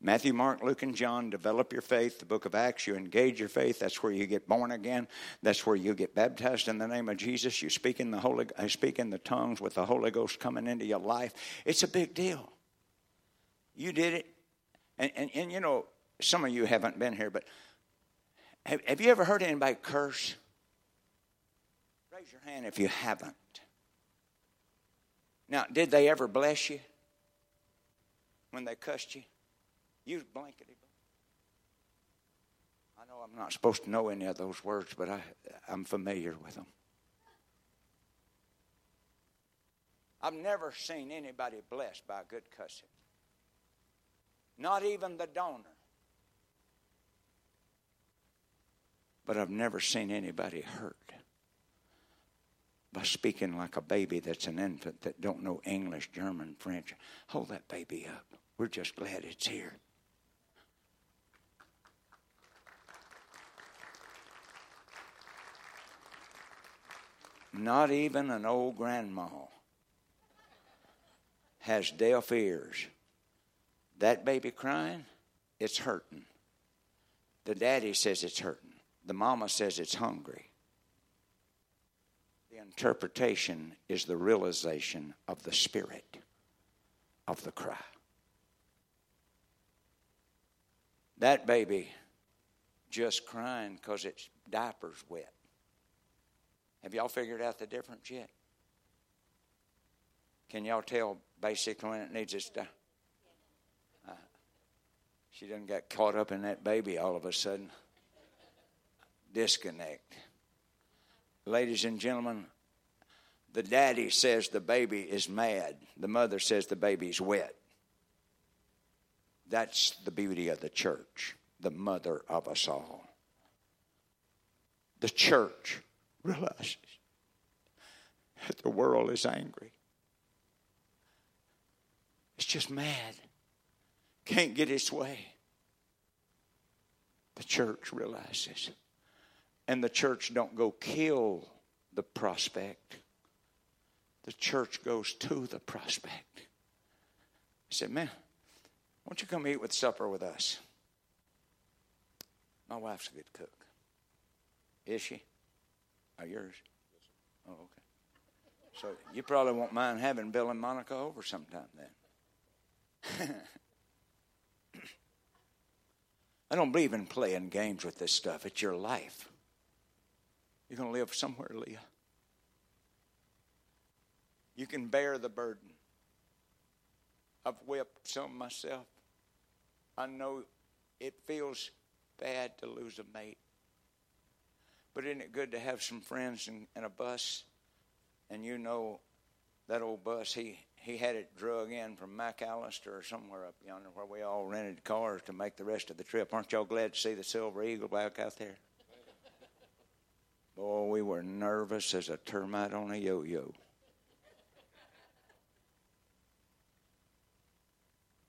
Matthew, Mark, Luke, and John develop your faith. The book of Acts, you engage your faith. That's where you get born again. That's where you get baptized in the name of Jesus. You speak in the Holy, uh, speak in the tongues with the Holy Ghost coming into your life. It's a big deal. You did it, and and, and you know some of you haven't been here, but have, have you ever heard anybody curse? Raise your hand if you haven't. Now, did they ever bless you when they cussed you? Use blankety. I know I'm not supposed to know any of those words, but I, I'm familiar with them. I've never seen anybody blessed by a good cussing. Not even the donor. But I've never seen anybody hurt by speaking like a baby that's an infant that don't know English, German, French. Hold that baby up. We're just glad it's here. Not even an old grandma has deaf ears. That baby crying, it's hurting. The daddy says it's hurting. The mama says it's hungry. The interpretation is the realization of the spirit of the cry. That baby just crying because its diaper's wet. Have y'all figured out the difference yet? Can y'all tell basically when it needs its diaper? Uh, she doesn't get caught up in that baby all of a sudden. Disconnect. Ladies and gentlemen, the daddy says the baby is mad. The mother says the baby's wet. That's the beauty of the church, the mother of us all. The church realizes that the world is angry. It's just mad. Can't get its way. The church realizes. And the church don't go kill the prospect. The church goes to the prospect. He said, Man, won't you come eat with supper with us? My wife's a good cook. Is she? Are yours? Oh, okay. So you probably won't mind having Bill and Monica over sometime then. I don't believe in playing games with this stuff. It's your life. You're going to live somewhere, Leah. You can bear the burden. I've whipped some myself. I know it feels bad to lose a mate. But isn't it good to have some friends in, in a bus? And you know that old bus, he, he had it drug in from McAllister or somewhere up yonder where we all rented cars to make the rest of the trip. Aren't y'all glad to see the Silver Eagle back out there? Boy, we were nervous as a termite on a yo yo.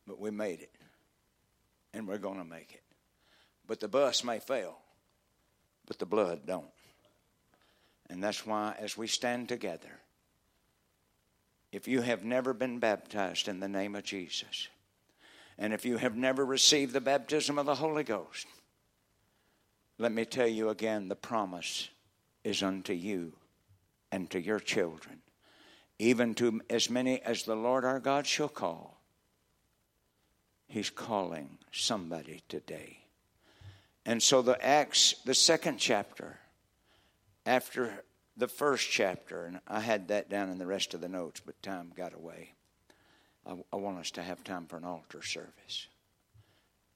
But we made it. And we're going to make it. But the bus may fail but the blood don't. And that's why, as we stand together, if you have never been baptized in the name of Jesus, and if you have never received the baptism of the Holy Ghost, let me tell you again the promise is unto you and to your children, even to as many as the Lord our God shall call. He's calling somebody today. And so the Acts, the second chapter, after the first chapter, and I had that down in the rest of the notes, but time got away. I, I want us to have time for an altar service.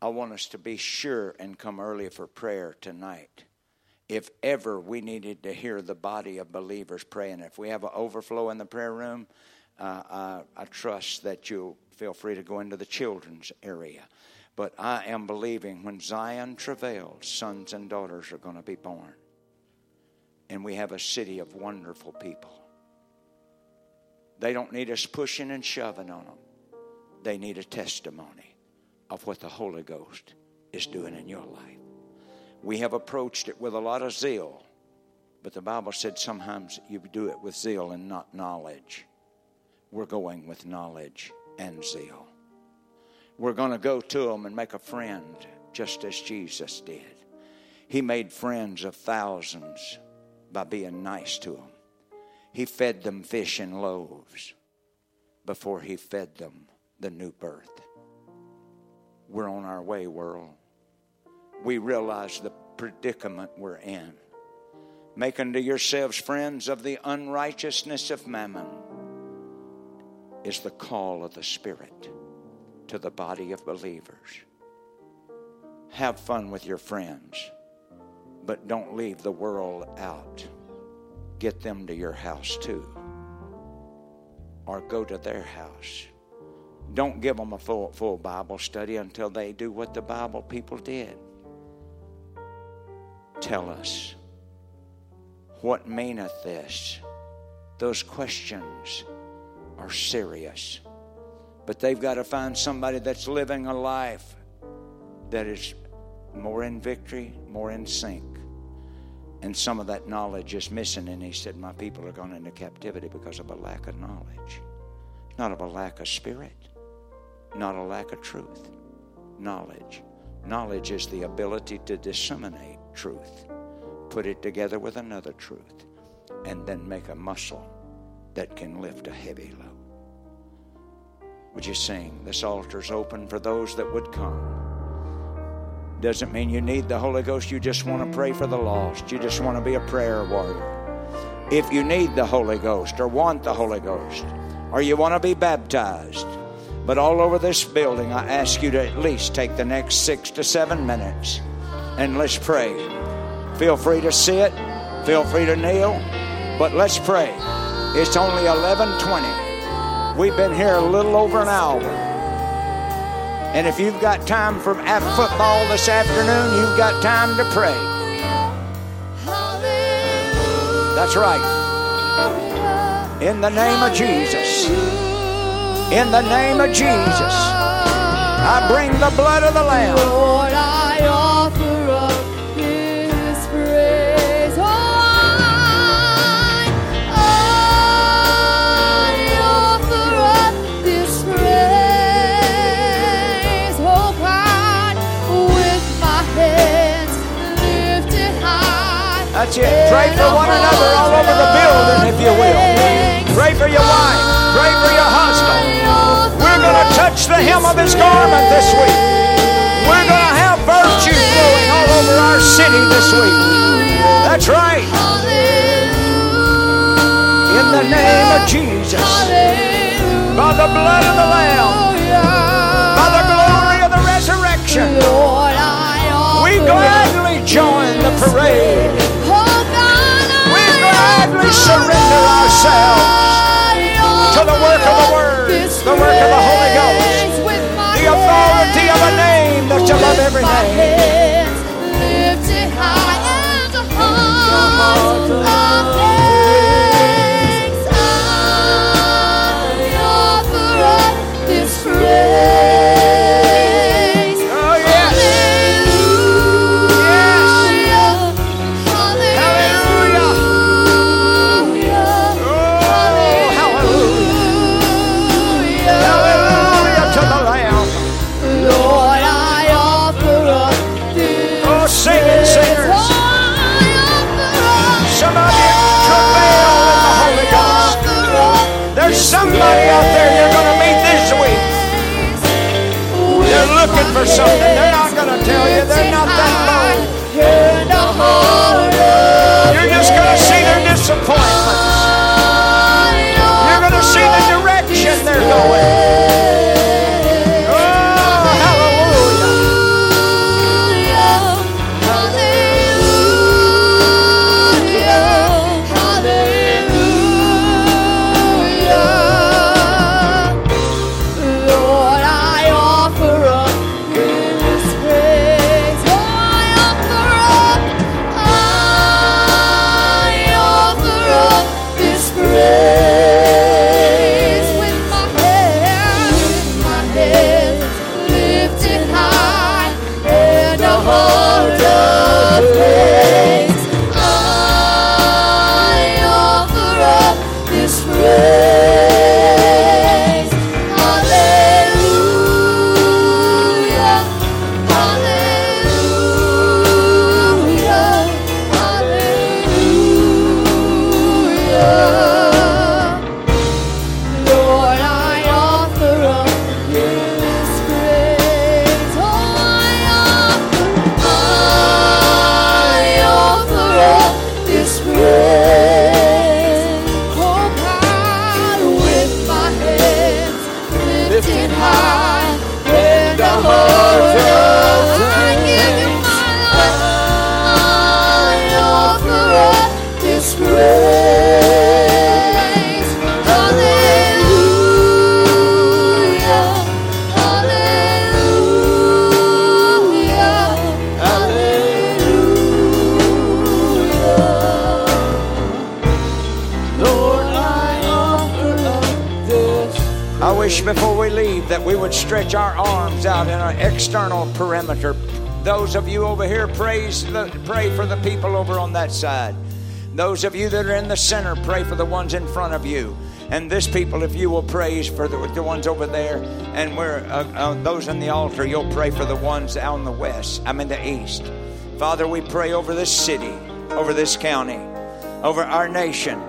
I want us to be sure and come early for prayer tonight. If ever we needed to hear the body of believers praying, if we have an overflow in the prayer room, uh, I, I trust that you'll feel free to go into the children's area. But I am believing when Zion travails, sons and daughters are going to be born. And we have a city of wonderful people. They don't need us pushing and shoving on them, they need a testimony of what the Holy Ghost is doing in your life. We have approached it with a lot of zeal, but the Bible said sometimes you do it with zeal and not knowledge. We're going with knowledge and zeal. We're going to go to them and make a friend, just as Jesus did. He made friends of thousands by being nice to them. He fed them fish and loaves before he fed them the new birth. We're on our way, world. We realize the predicament we're in. Make unto yourselves friends of the unrighteousness of mammon is the call of the Spirit to the body of believers. have fun with your friends, but don't leave the world out. Get them to your house too, or go to their house. Don't give them a full, full Bible study until they do what the Bible people did. Tell us, what meaneth this? Those questions are serious. But they've got to find somebody that's living a life that is more in victory, more in sync. And some of that knowledge is missing. And he said, My people are gone into captivity because of a lack of knowledge, not of a lack of spirit, not a lack of truth. Knowledge. Knowledge is the ability to disseminate truth, put it together with another truth, and then make a muscle that can lift a heavy load. Would you sing? This altar's open for those that would come. Doesn't mean you need the Holy Ghost. You just want to pray for the lost. You just want to be a prayer warrior. If you need the Holy Ghost or want the Holy Ghost or you want to be baptized, but all over this building, I ask you to at least take the next six to seven minutes and let's pray. Feel free to sit, feel free to kneel, but let's pray. It's only 11:20. We've been here a little over an hour. And if you've got time from af- football this afternoon, you've got time to pray. That's right. In the name of Jesus. In the name of Jesus. I bring the blood of the Lamb. Pray for one another all over the building, if you will. Pray for your wife. Pray for your husband. We're going to touch the hem of his garment this week. We're going to have virtue flowing all over our city this week. That's right. In the name of Jesus. By the blood of the Lamb. By the glory of the resurrection. We gladly join the parade. We I gladly offer surrender ourselves to the work of the Word, the work of the Holy Ghost, praise with my the authority of a name that's above every name. That side. Those of you that are in the center, pray for the ones in front of you. And this people, if you will praise for the, the ones over there, and we're uh, uh, those on the altar, you'll pray for the ones out in the west. I'm in the east. Father, we pray over this city, over this county, over our nation.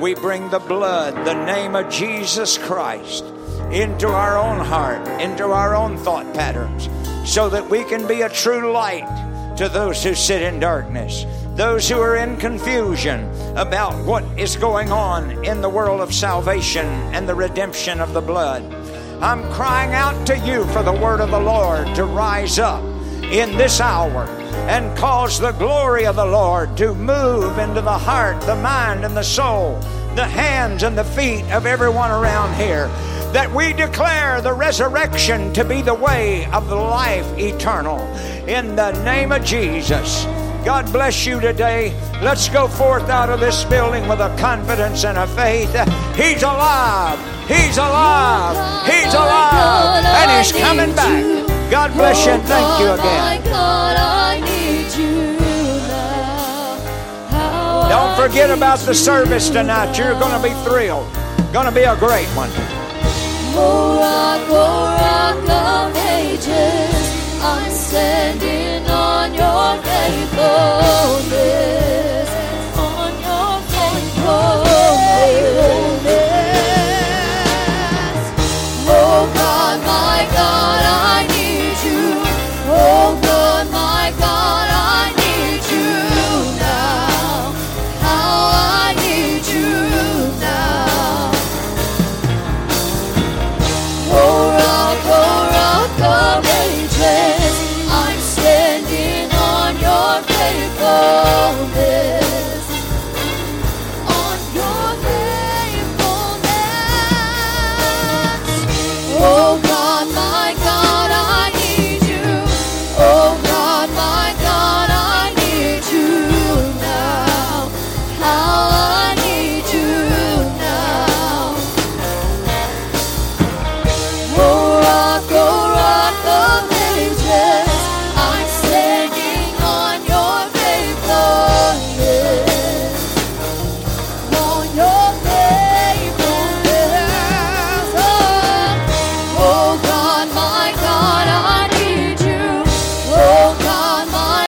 We bring the blood, the name of Jesus Christ, into our own heart, into our own thought patterns, so that we can be a true light to those who sit in darkness, those who are in confusion about what is going on in the world of salvation and the redemption of the blood. I'm crying out to you for the word of the Lord to rise up in this hour and cause the glory of the Lord to move into the heart, the mind, and the soul, the hands and the feet of everyone around here. That we declare the resurrection to be the way of the life eternal. In the name of Jesus. God bless you today. Let's go forth out of this building with a confidence and a faith. He's alive. He's alive. He's alive. And He's coming back. God bless you and thank you again. Don't forget about the service tonight. You're going to be thrilled. Going to be a great one. Oh rock, oh rock I'm standing on faithfulness, on your faithfulness.